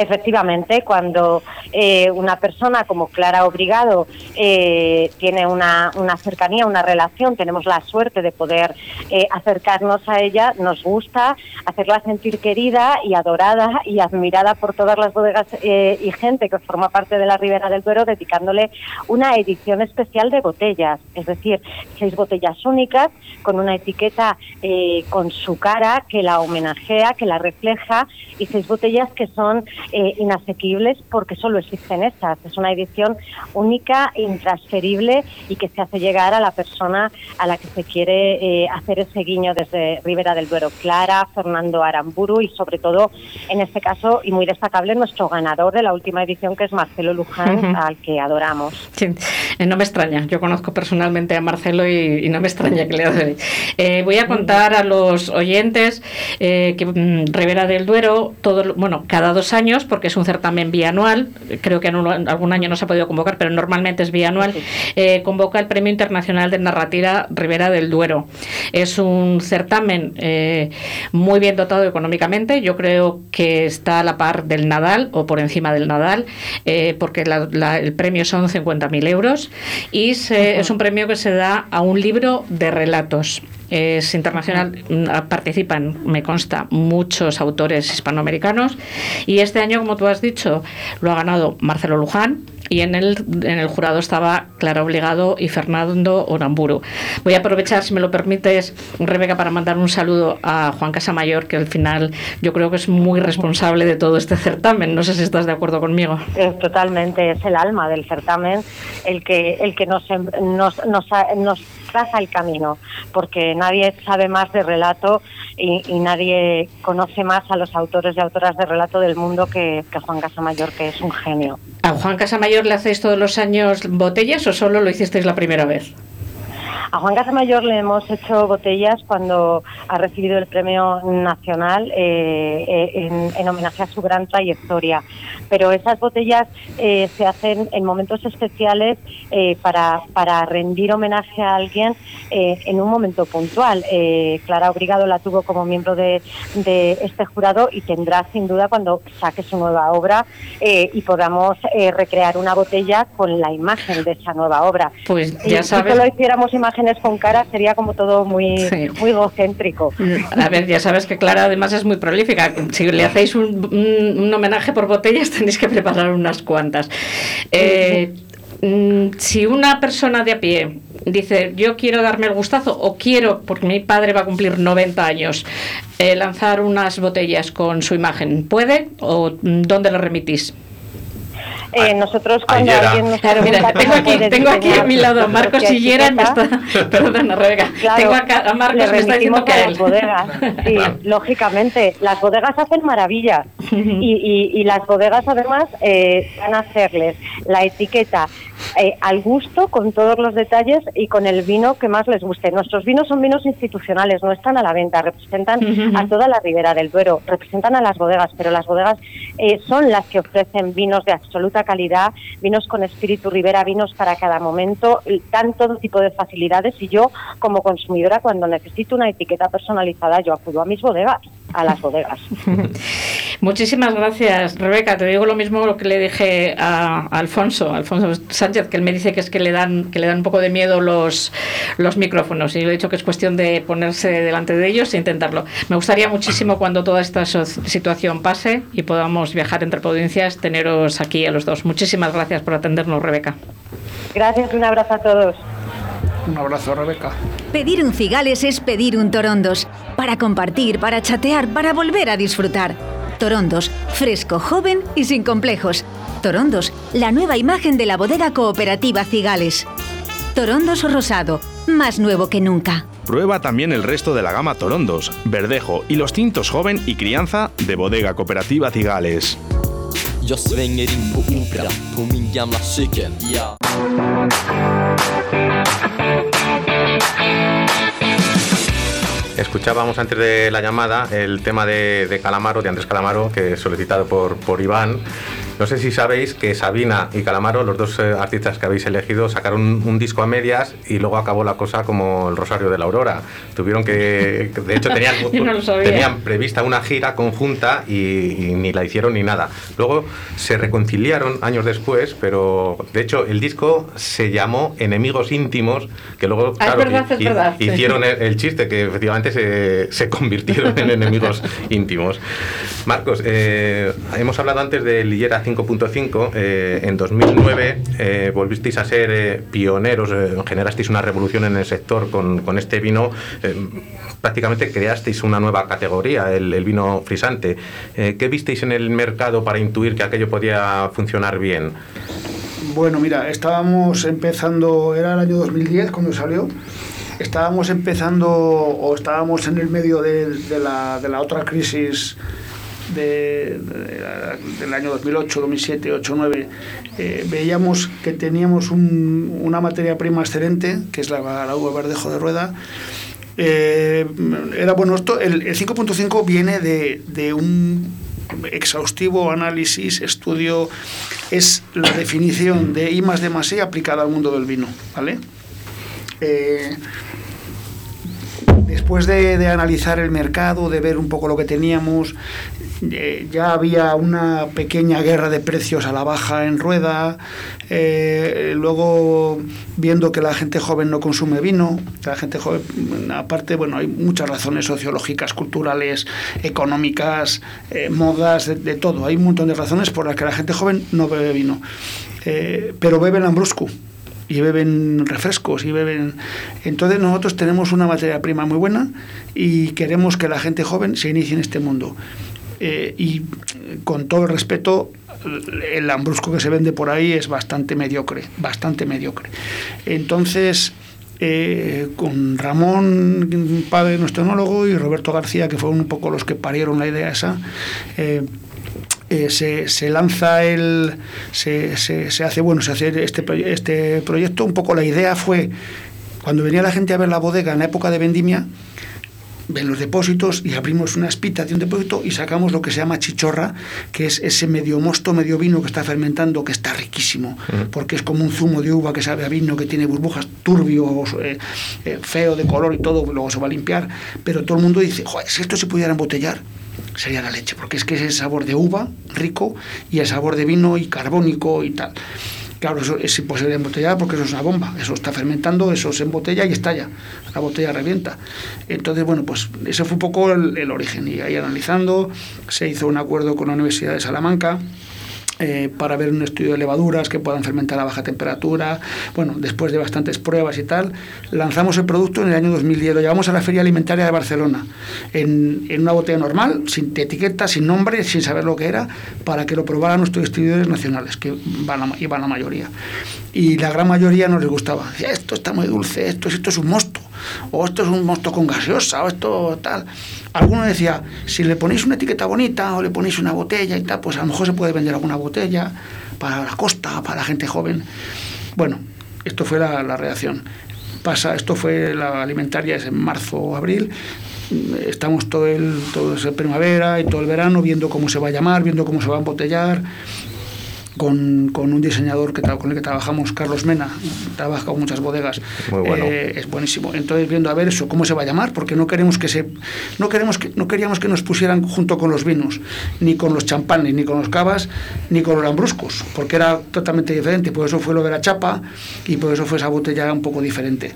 [SPEAKER 10] Efectivamente, cuando eh, una persona como Clara Obrigado eh, tiene una, cercanía, una relación, tenemos la suerte de poder eh, acercarnos a ella, nos gusta hacerla sentir querida y adorada y admirada por todas las bodegas y gente que forma parte de la Ribera del Duero, dedicándole una edición especial de botellas, es decir, seis botellas únicas con una etiqueta con su cara que la homenajea, que la refleja y seis botellas que son eh, inasequibles porque solo existen estas. Es una edición única, intransferible y que se hace llegar a la persona a la que se quiere eh, hacer ese guiño desde Ribera del Duero. Clara, Fernando Aramburu y sobre todo, en este caso, y muy destacable, nuestro ganador de la última edición, que es Marcelo Luján, al que adoramos.
[SPEAKER 3] Eh, no me extraña, yo conozco personalmente a Marcelo y, no me extraña que le haga. Eh, voy a contar a los oyentes que mm, Rivera del Duero, todo, bueno, cada dos años, porque es un certamen bianual, creo que en algún año no se ha podido convocar, pero normalmente es bianual, eh, convoca el Premio Internacional de Narrativa Rivera del Duero. Es un certamen muy bien dotado económicamente, yo creo que está a la par del Nadal o por encima del Nadal, porque el premio son 50.000 euros y es un premio que se da a un libro de relatos. Es internacional, mm, participan, me consta, muchos autores hispanoamericanos y este año, como tú has dicho, lo ha ganado Marcelo Luján y en el, en el jurado estaba Clara Obligado y Fernando Oramburu. Voy a aprovechar, si me lo permites, Rebeca, para mandar un saludo a Juan Casamayor, que al final yo creo que es muy responsable de todo este certamen. No sé si estás de acuerdo conmigo.
[SPEAKER 10] totalmente, es el alma del certamen el que, el que nos, nos, nos, nos traza el camino, porque nadie sabe más de relato y, nadie conoce más a los autores y autoras de relato del mundo que, que Juan Casamayor, que es un genio.
[SPEAKER 3] ¿A Juan Casamayor le hacéis todos los años botellas o solo lo hicisteis la primera vez?
[SPEAKER 10] A Juan Casamayor le hemos hecho botellas cuando ha recibido el premio nacional eh, eh, en, homenaje a su gran trayectoria. Pero esas botellas eh, se hacen en momentos especiales para, para, rendir homenaje a alguien en un momento puntual. Clara Obrigado la tuvo como miembro de, de, este jurado y tendrá sin duda cuando saque su nueva obra y podamos recrear una botella con la imagen de esa nueva obra.
[SPEAKER 3] Pues ya sabes.
[SPEAKER 10] Si solo hiciéramos imágenes con cara sería como todo muy, muy egocéntrico.
[SPEAKER 3] A ver, ya sabes que Clara además es muy prolífica. Si le hacéis un, homenaje por botellas [LAUGHS] tenéis que preparar unas cuantas. Eh, mm, si una persona de a pie dice yo quiero darme el gustazo o quiero, porque mi padre va a cumplir 90 años, eh, lanzar unas botellas con su imagen, ¿puede o mm, dónde lo remitís?
[SPEAKER 10] Eh, nosotros cuando alguien nos
[SPEAKER 3] claro, mira, tengo aquí, tengo aquí a mi lado a Marcos Sillera, me está, [LAUGHS] [LAUGHS] perdona Rebeca, tengo acá a Marcos me está diciendo que a
[SPEAKER 10] las bodegas, [LAUGHS] sí, lógicamente, las bodegas hacen maravillas y, [LAUGHS] y, y las bodegas además eh, van a hacerles la etiqueta eh, al gusto, con todos los detalles y con el vino que más les guste. Nuestros vinos son vinos institucionales, no están a la venta, representan [LAUGHS] a toda la ribera del Duero, representan a las bodegas, pero las bodegas eh, son las que ofrecen vinos de absoluta calidad, vinos con espíritu ribera, vinos para cada momento, dan todo tipo de facilidades. Y yo como consumidora cuando necesito una etiqueta personalizada yo acudo a mis bodegas, a las bodegas. [LAUGHS]
[SPEAKER 3] Muchísimas gracias, Rebeca. Te digo lo mismo que le dije a, Alfonso, Alfonso Sánchez, que él me dice que es que le dan que le dan un poco de miedo los, los micrófonos. Y yo he dicho que es cuestión de ponerse delante de ellos e intentarlo. Me gustaría muchísimo cuando toda esta situación pase y podamos viajar entre provincias, teneros aquí a los dos. Muchísimas gracias por atendernos, Rebeca.
[SPEAKER 10] Gracias, un abrazo a todos.
[SPEAKER 5] Un abrazo, Rebeca.
[SPEAKER 1] Pedir un cigales es pedir un torondos. Para compartir, para chatear, para volver a disfrutar. Torondos, fresco, joven y sin complejos. Torondos, la nueva imagen de la bodega cooperativa Cigales. Torondos rosado, más nuevo que nunca.
[SPEAKER 2] Prueba también el resto de la gama Torondos, Verdejo y los tintos joven y crianza de bodega cooperativa Cigales.
[SPEAKER 4] Escuchábamos antes de la llamada el tema de, Calamaro, de Andrés Calamaro, que es solicitado por, por Iván. No sé si sabéis que Sabina y Calamaro, los dos eh, artistas que habéis elegido, sacaron un, disco a medias y luego acabó la cosa como el Rosario de la Aurora. Tuvieron que, de hecho, [LAUGHS] tenían, tenían prevista una gira conjunta y, ni la hicieron ni nada. Luego se reconciliaron años después, pero de hecho el disco se llamó Enemigos íntimos, que luego
[SPEAKER 3] ah,
[SPEAKER 4] hicieron el, chiste que efectivamente se, se convirtieron en [LAUGHS] enemigos íntimos. Marcos, eh, hemos hablado antes de Lillera 5.5, eh, en 2009 eh, volvisteis a ser eh, pioneros, generasteis una revolución en el sector con, con este vino, prácticamente creasteis una nueva categoría, el, el vino frisante. ¿Qué visteis en el mercado para intuir que aquello podía funcionar bien?
[SPEAKER 5] Bueno, mira, estábamos empezando, era el año 2010 cuando salió, estábamos empezando o estábamos en el medio de, de, la, de la otra crisis de- de- del año 2008, 2007, 2008, 2009, eh, veíamos que teníamos un- una materia prima excelente, que es la, la uva verdejo de rueda. Eh, era bueno, esto, el, el 5.5 viene de, de un exhaustivo análisis, estudio, es la definición de I más D más E aplicada al mundo del vino, ¿vale? Eh, después de, de analizar el mercado, de ver un poco lo que teníamos, eh, ya había una pequeña guerra de precios a la baja en rueda, eh, luego viendo que la gente joven no consume vino, la gente joven, aparte, bueno, hay muchas razones sociológicas, culturales, económicas, eh, modas, de, todo, hay un montón de razones por las que la gente joven no bebe vino, pero bebe lambrusco y beben refrescos y beben entonces nosotros tenemos una materia prima muy buena y queremos que la gente joven se inicie en este mundo Eh, y con todo el respeto el lambrusco que se vende por ahí es bastante mediocre bastante mediocre. Entonces eh, con Ramón, padre nuestro enólogo, y Roberto García, que fueron un poco los que parieron la idea esa, eh, eh, se, se lanza el se, se, se hace bueno se hace este, este proyecto. Un poco la idea fue cuando venía la gente a ver la bodega en la época de vendimia ven los depósitos y abrimos una espita de un depósito y sacamos lo que se llama chichorra, que es ese medio mosto, medio vino que está fermentando, que está riquísimo, porque es como un zumo de uva que sabe a vino, que tiene burbujas, turbio, eh, eh, feo de color y todo, luego se va a limpiar, pero todo el mundo dice, joder, si esto se pudiera embotellar, sería la leche, porque es que es el sabor de uva rico y el sabor de vino y carbónico y tal. Claro, eso es imposible embotellar porque eso es una bomba. Eso está fermentando, eso se embotella y estalla. La botella revienta. Entonces, bueno, pues ese fue un poco el, el origen. Y ahí analizando, se hizo un acuerdo con la Universidad de Salamanca. Eh, para ver un estudio de levaduras que puedan fermentar a baja temperatura. Bueno, después de bastantes pruebas y tal, lanzamos el producto en el año 2010. Lo llevamos a la Feria Alimentaria de Barcelona en, una botella normal, sin etiqueta, sin nombre, sin saber lo que era, para que lo probaran nuestros distribuidores nacionales, que iban la mayoría. Y la gran mayoría no les gustaba. Esto está muy dulce, esto, esto es un mosto, o esto es un mosto con gaseosa, o esto tal. Alguno decía, si le ponéis una etiqueta bonita o le ponéis una botella y tal, pues a lo mejor se puede vender alguna botella para la costa, para la gente joven. Bueno, esto fue la, reacción. Pasa, esto fue la alimentaria, es en marzo o abril. Estamos todo el, todo primavera y todo el verano viendo cómo se va a llamar, viendo cómo se va a embotellar. Con, con un diseñador que, con el que trabajamos, Carlos Mena, trabaja con muchas bodegas,
[SPEAKER 4] Muy bueno.
[SPEAKER 5] Eh, es buenísimo. Entonces viendo a ver eso, cómo se va a llamar, porque no queremos que se, no queremos que, no queríamos que nos pusieran junto con los vinos, ni con los champanes, ni con los cavas, ni con los lambruscos, porque era totalmente diferente. Por eso fue lo de la chapa y por eso fue esa botella un poco diferente.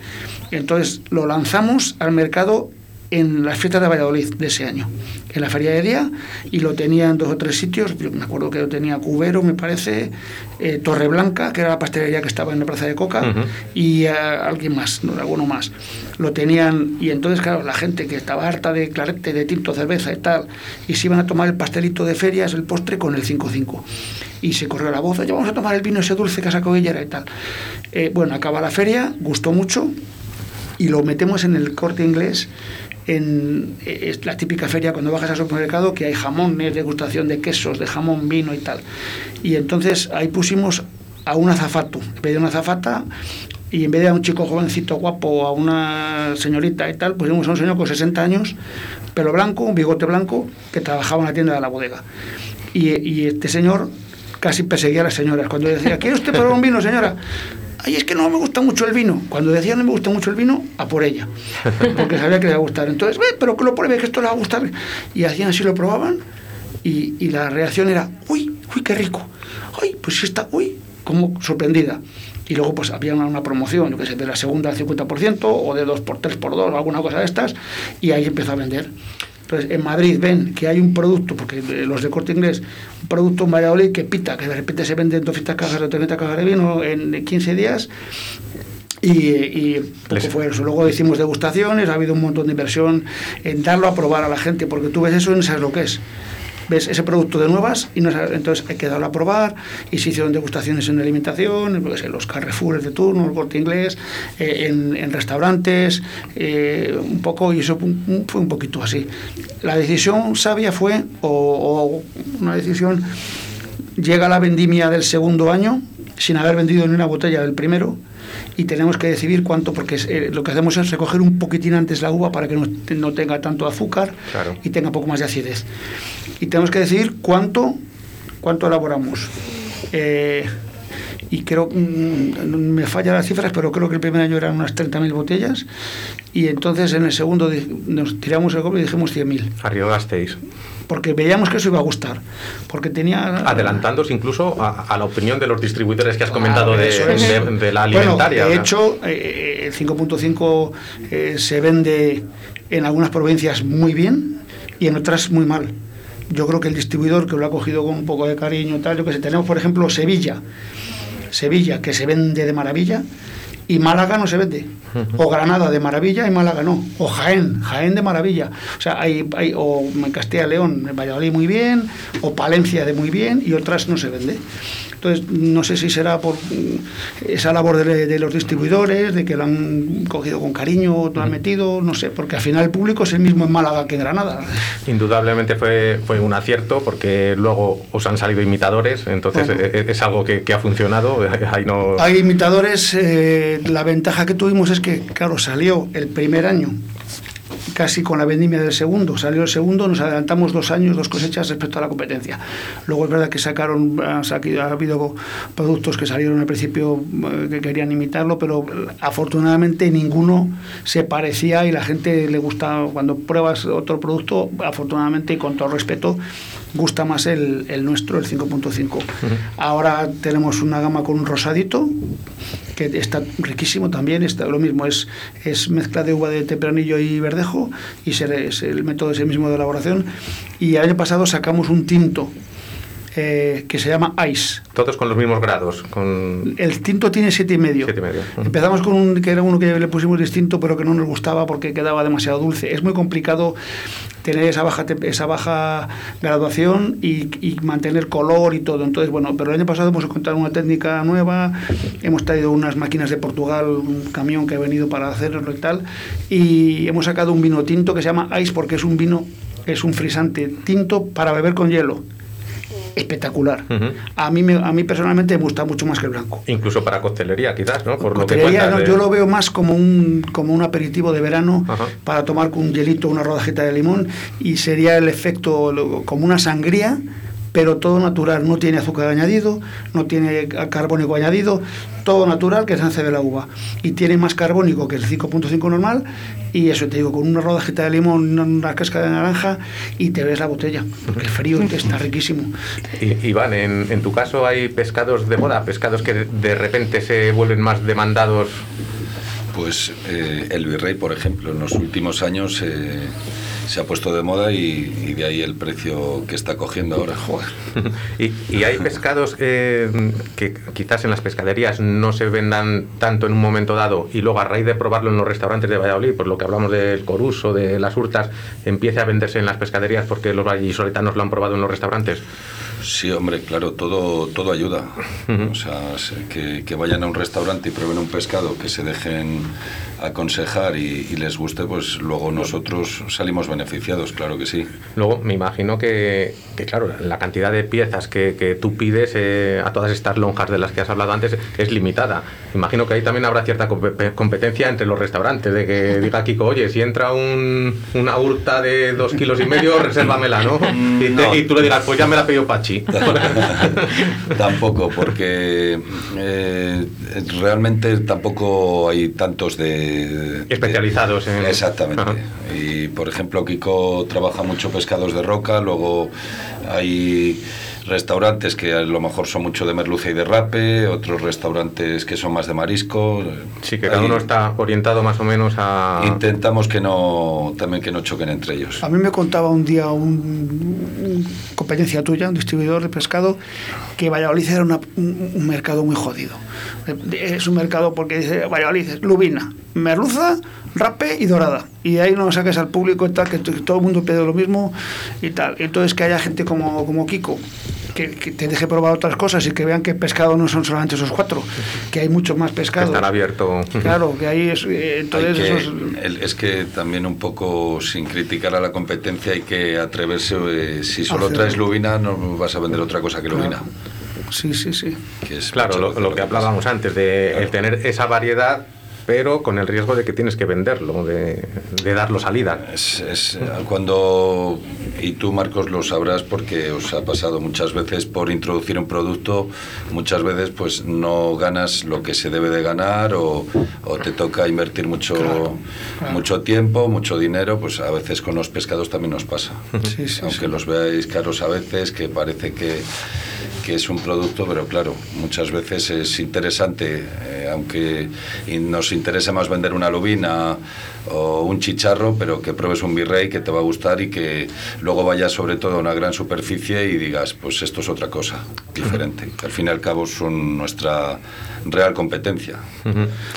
[SPEAKER 5] Entonces lo lanzamos al mercado en las fiestas de Valladolid de ese año, en la Feria de Día, y lo tenía en dos o tres sitios. Yo me acuerdo que lo tenía Cubero, me parece, eh, Torreblanca, que era la pastelería que estaba en la Plaza de Coca,
[SPEAKER 4] Ujú.
[SPEAKER 5] y eh, alguien más, no, alguno más. Lo tenían, y entonces, claro, la gente que estaba harta de clarete, de tinto, cerveza y tal, y se iban a tomar el pastelito de ferias, el postre, con el 5-5. Y se corrió la voz, oye, vamos a tomar el vino ese dulce que sacó y tal. Eh, bueno, acaba la feria, gustó mucho, y lo metemos en el corte inglés en eh, es la típica feria cuando bajas al supermercado que hay jamones, degustación de quesos, de jamón, vino y tal. Y entonces ahí pusimos a un azafato, de una azafata y en vez de a un chico jovencito guapo a una señorita y tal, pusimos a un señor con 60 años, pelo blanco, un bigote blanco, que trabajaba en la tienda de la bodega. Y, y este señor casi perseguía a las señoras. Cuando decía, ¿quiere usted probar un vino, señora? Ay, es que no me gusta mucho el vino. Cuando decía no me gusta mucho el vino, a por ella. [LAUGHS] Porque sabía que le iba a gustar. Entonces, ve, pero que lo pruebe, que esto le va a gustar. Y hacían así, lo probaban. Y, y la reacción era, uy, uy, qué rico. Ay, pues está, uy, como sorprendida. Y luego pues había una, una promoción, yo que sé, de la segunda al 50% o de 2 por 3 por 2 alguna cosa de estas. Y ahí empezó a vender. Entonces, en Madrid ven que hay un producto, porque eh, los de corte inglés, un producto en Valladolid que pita, que de repente se venden 200 cajas o 300 cajas de vino en 15 días. Y, y poco
[SPEAKER 4] Les-
[SPEAKER 5] fue eso. Luego hicimos degustaciones, ha habido un montón de inversión en darlo a probar a la gente, porque tú ves eso y no sabes lo que es. Ves ese producto de nuevas y no entonces hay que darlo a probar y se hicieron degustaciones en alimentación, en los Carrefour de turno, el Corte Inglés, eh, en, en restaurantes, eh, un poco y eso un- fue un poquito así. La decisión sabia fue, o, o una decisión, llega la vendimia del segundo año sin haber vendido ni una botella del primero y tenemos que decidir cuánto, porque eh, lo que hacemos es recoger un poquitín antes la uva para que no, no tenga tanto azúcar
[SPEAKER 4] Claro.
[SPEAKER 5] y tenga poco más de acidez. Y tenemos que decidir cuánto, cuánto elaboramos. Eh, y creo, mm, me fallan las cifras, pero creo que el primer año eran unas 30.000 botellas y entonces en el segundo nos tiramos el golpe y dijimos 100.000,
[SPEAKER 4] Arriesgasteis.
[SPEAKER 5] porque veíamos que eso iba a gustar, porque tenía...
[SPEAKER 4] Adelantándose incluso a, a la opinión de los distribuidores que has comentado de,
[SPEAKER 5] Eso es.
[SPEAKER 4] de- de la alimentaria.
[SPEAKER 5] Bueno, de hecho, eh, el 5.5 eh, se vende en algunas provincias muy bien y en otras muy mal. Yo creo que el distribuidor que lo ha cogido con un poco de cariño, tal, yo que sé, tenemos por ejemplo Sevilla, Sevilla que se vende de maravilla y Málaga no se vende. O Granada de maravilla y Málaga no. O Jaén, Jaén de maravilla. O sea, hay, hay o Castilla y León, en Valladolid muy bien, o Palencia de muy bien y otras no se vende. Entonces, no sé si será por mm, esa labor de, de los distribuidores, de que lo han cogido con cariño, lo han metido, no sé, porque al final el público es el mismo en Málaga que en Granada.
[SPEAKER 4] Indudablemente fue, fue un acierto porque luego os han salido imitadores, entonces
[SPEAKER 5] Bueno.
[SPEAKER 4] eh, es, algo que, que ha funcionado. [LAUGHS] Ahí no...
[SPEAKER 5] Hay imitadores, eh, la ventaja que tuvimos es que, claro, salió el primer año casi con la vendimia del segundo. Salió el segundo, nos adelantamos dos años, dos cosechas respecto a la competencia. Luego es verdad que sacaron, ha, habido productos que salieron al principio eh, que querían imitarlo, pero afortunadamente ninguno se parecía y la gente le gusta, cuando pruebas otro producto, afortunadamente y con todo respeto, gusta más el, el nuestro, el 5.5. Ahora tenemos una gama con un rosadito, que está riquísimo también, está, lo mismo, es, es mezcla de uva de tempranillo y verdejo, y es el método ese mismo de elaboración. Y el año pasado sacamos un tinto eh, que se llama Ice.
[SPEAKER 4] Todos con los mismos grados. Con...
[SPEAKER 5] El tinto tiene siete y medio.
[SPEAKER 4] Siete y medio. Ujú.
[SPEAKER 5] Empezamos con un que era uno que le pusimos distinto, pero que no nos gustaba porque quedaba demasiado dulce. Es muy complicado tener esa baja esa baja graduación y, y mantener color y todo. Entonces, bueno, pero el año pasado hemos encontrado una técnica nueva, hemos traído unas máquinas de Portugal, un camión que ha venido para hacerlo y tal, y hemos sacado un vino tinto que se llama Ice porque es un vino, es un frisante tinto para beber con hielo. Espectacular. A mí, me- a mí personalmente me gusta mucho más que el blanco.
[SPEAKER 4] Incluso para coctelería, quizás, ¿no? Por lo que
[SPEAKER 5] no,
[SPEAKER 4] de-
[SPEAKER 5] yo lo veo más como un, como un aperitivo de verano para tomar con un hielito, una rodajita de limón y sería el efecto lo- como una sangría, pero todo natural, no tiene azúcar añadido, no tiene ca- carbónico añadido, todo natural que se hace de la uva y tiene más carbónico que el 5.5 normal y eso te digo, con una rodajita de limón, una, cáscara de naranja y te ves la botella, porque el frío está riquísimo.
[SPEAKER 4] I- Iván, en, en tu caso hay pescados de moda, pescados que de- de repente se vuelven más demandados.
[SPEAKER 6] Pues eh, el virrey, por ejemplo, en los últimos años eh, se ha puesto de moda y, de ahí el precio que está cogiendo ahora. Joder. [LAUGHS]
[SPEAKER 4] y, y hay pescados eh, que quizás en las pescaderías no se vendan tanto en un momento dado y luego a raíz de probarlo en los restaurantes de Valladolid, por lo que hablamos del coruso, de las hurtas, empiece a venderse en las pescaderías porque los vallisoletanos lo han probado en los restaurantes.
[SPEAKER 6] Sí, hombre, claro, todo, todo ayuda. O sea, se- que, que vayan a un restaurante y prueben un pescado, que se dejen aconsejar y, y les guste, pues luego nosotros salimos beneficiados, claro que sí.
[SPEAKER 4] Luego me imagino que, que, claro, la cantidad de piezas que, que tú pides eh, a todas estas lonjas de las que has hablado antes es limitada. Imagino que ahí también habrá cierta compe- competencia entre los restaurantes, de que [LAUGHS] diga Kiko, oye, si entra un- una hurta de dos kilos y medio, [LAUGHS] resérvamela, ¿no? Y, te-
[SPEAKER 6] No.
[SPEAKER 4] y tú le digas, pues ya me la pedido Pachi. [LAUGHS]
[SPEAKER 6] tampoco, porque eh, realmente tampoco hay tantos de...
[SPEAKER 4] Especializados en-
[SPEAKER 6] Exactamente.
[SPEAKER 4] Ajá.
[SPEAKER 6] Y, por ejemplo, Kiko trabaja mucho pescados de roca, luego hay restaurantes que a lo mejor son mucho de merluza y de rape, otros restaurantes que son más de marisco.
[SPEAKER 4] Sí, que cada uno está orientado más o menos a...
[SPEAKER 6] Intentamos que no también que no choquen entre ellos.
[SPEAKER 5] A mí me contaba un día un, un competencia tuya, un distribuidor de pescado, que Valladolid era una- un, un mercado muy jodido. Es un mercado porque dice Valladolid lubina. merluza, rape y dorada. Y ahí no saques al público y tal, que todo el mundo pide lo mismo y tal. Entonces que haya gente como, como Kiko, que, que te deje probar otras cosas y que vean que pescado no son solamente esos cuatro, que hay mucho más
[SPEAKER 4] Que
[SPEAKER 5] pescado.
[SPEAKER 4] estar abierto.
[SPEAKER 5] Claro, que ahí es... eh, Entonces
[SPEAKER 6] que-
[SPEAKER 5] es...
[SPEAKER 6] el- es que también un poco sin criticar a la competencia hay que atreverse. eh, si solo traes lubina, no vas a vender otra cosa que lubina.
[SPEAKER 5] Sí, sí, sí.
[SPEAKER 6] Que es
[SPEAKER 4] Claro, lo, que hablábamos antes, de
[SPEAKER 6] Claro.
[SPEAKER 4] el tener esa variedad, pero con el riesgo de que tienes que venderlo, de, de darlo salida.
[SPEAKER 6] Es, es, cuando, y tú Marcos lo sabrás porque os ha pasado muchas veces por introducir un producto, muchas veces pues no ganas lo que se debe de ganar o, o te toca invertir mucho, mucho tiempo, mucho dinero, pues a veces con los pescados también nos pasa.
[SPEAKER 5] Sí, sí,
[SPEAKER 6] Aunque
[SPEAKER 5] sí.
[SPEAKER 6] los veáis caros a veces, que parece que, que es un producto, pero claro, muchas veces es interesante, eh, aunque nos interesa más vender una lubina o un chicharro, pero que pruebes un virrey que te va a gustar y que luego vayas sobre todo a una gran superficie y digas, pues esto es otra cosa, diferente. Que al fin y al cabo son nuestra real competencia.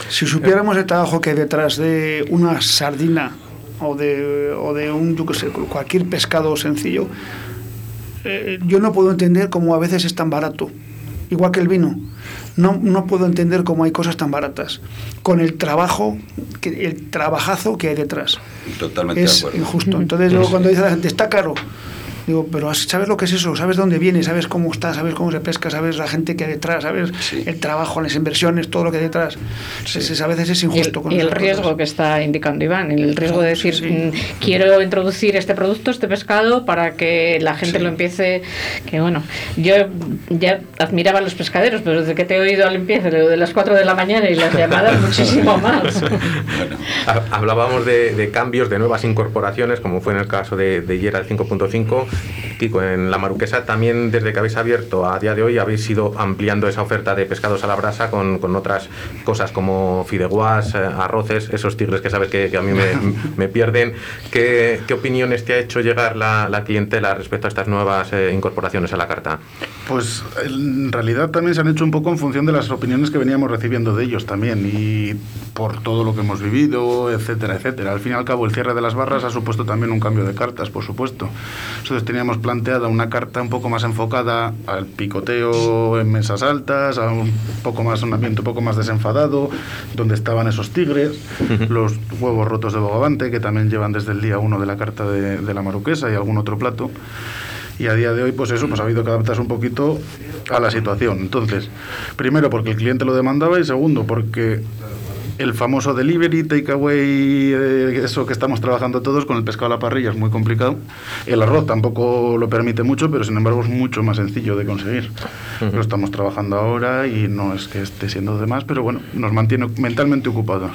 [SPEAKER 5] Si supiéramos el trabajo que hay detrás de una sardina o de, o de un, yo qué sé, cualquier pescado sencillo, eh, yo no puedo entender cómo a veces es tan barato. Igual que el vino. No, no puedo entender cómo hay cosas tan baratas. Con el trabajo, que, el trabajazo que hay detrás.
[SPEAKER 6] Totalmente de
[SPEAKER 5] Es
[SPEAKER 6] acuerdo.
[SPEAKER 5] injusto. Entonces, luego cuando dice la gente, está caro. Digo, pero ¿sabes lo que es eso? ¿Sabes dónde viene? ¿Sabes cómo está? ¿Sabes cómo se pesca? ¿Sabes la gente que hay detrás? ¿Sabes
[SPEAKER 6] Sí.
[SPEAKER 5] el trabajo, las inversiones, todo lo que hay detrás? Es- es- a veces es
[SPEAKER 3] Y el,
[SPEAKER 5] injusto. con
[SPEAKER 3] y el riesgo
[SPEAKER 5] cosas.
[SPEAKER 3] que está indicando Iván, el riesgo de decir,
[SPEAKER 5] Sí.
[SPEAKER 3] mm, quiero introducir este producto, este pescado, para que la gente
[SPEAKER 6] Sí.
[SPEAKER 3] lo empiece. Que bueno, yo ya admiraba a los pescaderos, pero desde que te he oído al empiece, lo de las 4 de la mañana y las llamadas, [LAUGHS] muchísimo más.
[SPEAKER 6] Bueno,
[SPEAKER 4] Hablábamos de, de cambios, de nuevas incorporaciones, como fue en el caso de, de Yera el 5.5. Kiko, en la Maruquesa también desde que habéis abierto a día de hoy habéis ido ampliando esa oferta de pescados a la brasa con, con otras cosas como fideguas, eh, arroces, esos tigres que sabes que, que a mí me, [LAUGHS] me pierden. ¿Qué, qué opiniones te ha hecho llegar la, la clientela respecto a estas nuevas eh, incorporaciones a la carta?
[SPEAKER 7] Pues en realidad también se han hecho un poco en función de las opiniones que veníamos recibiendo de ellos también y por todo lo que hemos vivido, etcétera, etcétera. Al fin y al cabo el cierre de las barras ha supuesto también un cambio de cartas, por supuesto. Nosotros teníamos planteada una carta un poco más enfocada al picoteo en mesas altas, a un poco más un ambiente un poco más desenfadado, donde estaban esos tigres, los huevos rotos de bogavante que también llevan desde el día uno de la carta de, de la maruquesa y algún otro plato. Y a día de hoy, pues eso, pues ha habido que adaptarse un poquito a la situación. Entonces, primero porque el cliente lo demandaba y segundo porque el famoso delivery, takeaway, eh, eso que estamos trabajando todos con el pescado a la parrilla es muy complicado. El arroz tampoco lo permite mucho, pero sin embargo es mucho más sencillo de conseguir. Lo estamos trabajando ahora y no es que esté siendo de más, pero bueno, nos mantiene mentalmente ocupados.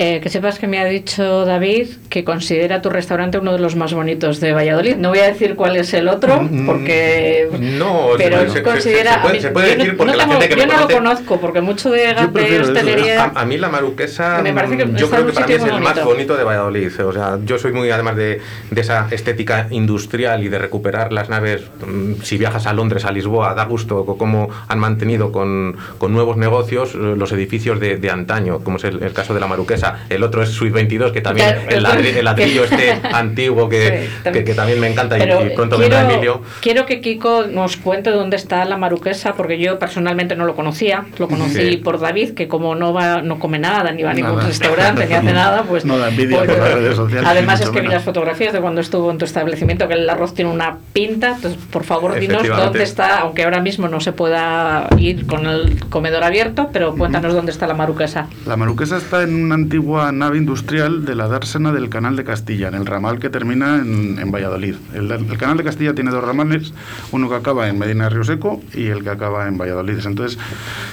[SPEAKER 3] Eh, que sepas que me ha dicho David que considera tu restaurante uno de los más bonitos de Valladolid. No voy a decir cuál es el otro, porque.
[SPEAKER 4] Mm, No,
[SPEAKER 3] pero
[SPEAKER 4] se- se-
[SPEAKER 3] considera.
[SPEAKER 4] se puede-
[SPEAKER 3] a mí-
[SPEAKER 4] se puede decir porque
[SPEAKER 3] no
[SPEAKER 4] la gente que
[SPEAKER 3] yo
[SPEAKER 4] me
[SPEAKER 3] no lo conozco, porque mucho de, de hostelería.
[SPEAKER 4] A, a mí la maruquesa,
[SPEAKER 3] Me parece que
[SPEAKER 4] mm, yo creo que para mí es el más
[SPEAKER 3] bonito.
[SPEAKER 4] de Valladolid. O sea, yo soy muy además de, de esa estética industrial y de recuperar las naves. mm, Si viajas a Londres, a Lisboa, da gusto cómo han mantenido con, con nuevos negocios eh, los edificios de, de antaño, como es el, el caso de la maruquesa. El otro es Suite 22, que también
[SPEAKER 3] Claro,
[SPEAKER 4] el, ladri- el ladrillo este [LAUGHS] antiguo que,
[SPEAKER 3] Sí,
[SPEAKER 4] que, que también me encanta y-
[SPEAKER 3] Pero
[SPEAKER 4] y, pronto
[SPEAKER 3] quiero,
[SPEAKER 4] vendrá Emilio.
[SPEAKER 3] quiero que Kiko nos cuente dónde está la maruquesa, porque yo personalmente no lo conocía. Lo conocí
[SPEAKER 4] Sí.
[SPEAKER 3] por David, que como no va, no come nada, ni va a ningún
[SPEAKER 7] Nada.
[SPEAKER 3] restaurante, ni hace nada, pues.
[SPEAKER 7] No da envidia
[SPEAKER 3] pues,
[SPEAKER 7] por las redes sociales,
[SPEAKER 3] Además es que vi las fotografías de cuando estuvo en tu establecimiento, que el arroz tiene una pinta. Entonces, por favor, dinos dónde está, aunque ahora mismo no se pueda ir con el comedor abierto, pero cuéntanos dónde está la maruquesa.
[SPEAKER 7] La Maruquesa está en una antigua nave industrial de la dársena del Canal de Castilla, en el ramal que termina en, en Valladolid. El, el Canal de Castilla tiene dos ramales, uno que acaba en Medina Río Seco y el que acaba en Valladolid. Entonces,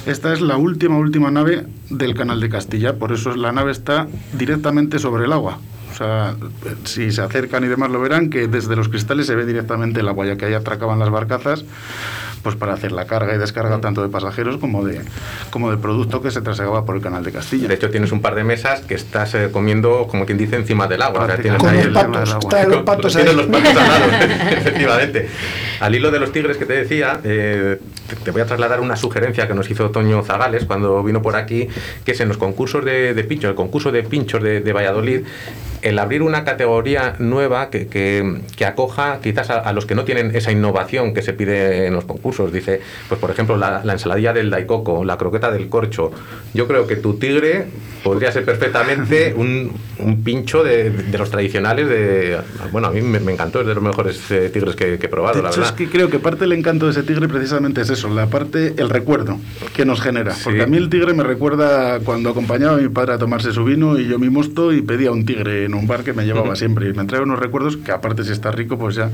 [SPEAKER 7] esta es la última, última nave del Canal de Castilla, por eso la nave está directamente sobre el agua. O sea, si se acercan y demás lo verán, que desde los cristales se ve directamente el agua, ya que ahí atracaban las barcazas pues para hacer la carga y descarga tanto de pasajeros como de, como de producto que se trasegaba por el canal de Castilla.
[SPEAKER 4] De hecho, tienes un par de mesas que estás eh, comiendo, como quien dice, encima del agua. O sea, tienes ahí
[SPEAKER 7] los
[SPEAKER 4] el-
[SPEAKER 5] patos,
[SPEAKER 7] el agua.
[SPEAKER 5] están los patos
[SPEAKER 4] Tienes los patos al lado, [LAUGHS] efectivamente. Al hilo de los tigres que te decía, eh, te- voy a trasladar una sugerencia que nos hizo Toño Zagales cuando vino por aquí, que es en los concursos de, de pinchos, el concurso de pinchos de, de Valladolid, el abrir una categoría nueva que, que- que acoja quizás a, a los que no tienen esa innovación que se pide en los concursos. Dice, pues por ejemplo, la, la ensaladilla del daicoco, la croqueta del corcho. Yo creo que tu tigre podría ser perfectamente [LAUGHS] un, un pincho de, de los tradicionales de... Bueno, a mí me, me encantó, es de los mejores eh, tigres que, que he probado, la verdad.
[SPEAKER 7] Es que creo que parte del encanto de ese tigre precisamente es eso, la parte, el recuerdo que nos genera.
[SPEAKER 4] Sí.
[SPEAKER 7] Porque a mí el tigre me recuerda cuando acompañaba a mi padre a tomarse su vino y yo mi mosto y pedía un tigre en un bar que me llevaba siempre. Y me trae unos recuerdos que aparte si está rico, pues ya.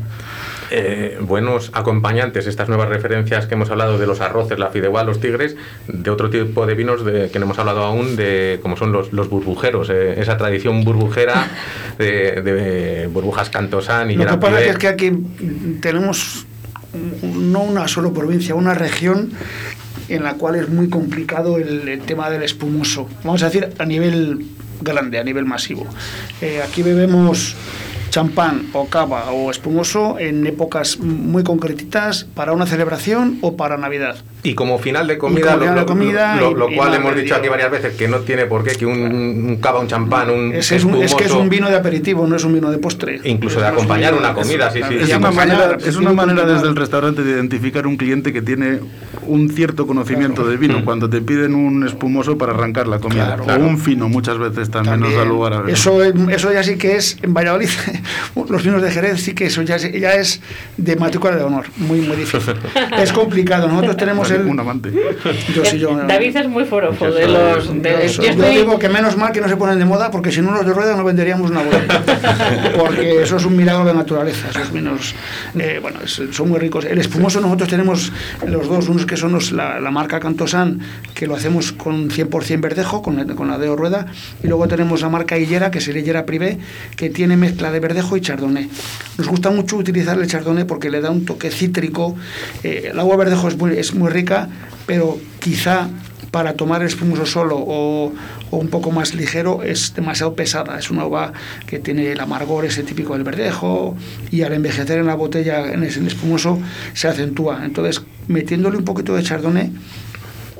[SPEAKER 4] Eh, buenos acompañantes, estas nuevas referencias que hemos hablado de los arroces, la fideuá, los tigres, de otro tipo de vinos de, que no hemos hablado aún, de como son los, los burbujeros, eh, esa tradición burbujera de, de burbujas cantosán y
[SPEAKER 5] Lo que pasa es que aquí tenemos no una solo provincia, una región en la cual es muy complicado el, el tema del espumoso. Vamos a decir a nivel grande, a nivel masivo. Eh, aquí bebemos champán o cava o espumoso en épocas muy concretitas para una celebración o para Navidad.
[SPEAKER 4] Y como final de comida, lo,
[SPEAKER 5] final de
[SPEAKER 4] lo-
[SPEAKER 5] comida
[SPEAKER 4] lo-
[SPEAKER 5] y-
[SPEAKER 4] lo
[SPEAKER 5] y
[SPEAKER 4] cual hemos dicho aquí varias veces que no tiene por qué que un, un cava, un champán, un
[SPEAKER 5] Es, es un- es que es un vino de aperitivo, no es un vino de postre.
[SPEAKER 4] Incluso de acompañar una comida, sí, sí,
[SPEAKER 7] Es
[SPEAKER 4] sí,
[SPEAKER 7] una manera, es una
[SPEAKER 5] un
[SPEAKER 7] manera desde el restaurante de identificar un cliente que tiene un cierto conocimiento de
[SPEAKER 4] Mm.
[SPEAKER 7] vino cuando te piden un espumoso para arrancar la comida.
[SPEAKER 5] Claro.
[SPEAKER 7] o un fino muchas veces también, nos da lugar a ver.
[SPEAKER 5] eso, eso ya sí que es, en Valladolid, [LAUGHS] los vinos de Jerez sí que eso ya, es- ya es de matrícula de honor, muy, muy difícil. [LAUGHS] es complicado, nosotros tenemos el...
[SPEAKER 7] un amante. [LAUGHS]
[SPEAKER 5] Yo sí, yo...
[SPEAKER 3] David es muy forofo
[SPEAKER 4] Yo
[SPEAKER 3] de los. de-
[SPEAKER 5] yo,
[SPEAKER 3] yo
[SPEAKER 5] soy- yo
[SPEAKER 3] estoy-
[SPEAKER 5] digo que menos mal que no se ponen de moda porque si no los de rueda no venderíamos una bodega [LAUGHS] porque eso es un milagro de naturaleza esos vinos eh, bueno es- son muy ricos el espumoso nosotros tenemos los dos unos que son los- la, la marca Cantosan que lo hacemos con 100% verdejo con, la- con la de rueda y luego tenemos la marca Hillera que es el Hillera Privé que tiene mezcla de verdejo y chardonnay nos gusta mucho utilizar el chardonnay porque le da un toque cítrico Eh, el agua verdejo es muy, es muy rica pero quizá para tomar el espumoso solo o, o un poco más ligero es demasiado pesada. Es una uva que tiene el amargor ese típico del verdejo y al envejecer en la botella, en el espumoso, se acentúa. Entonces, metiéndole un poquito de chardonnay,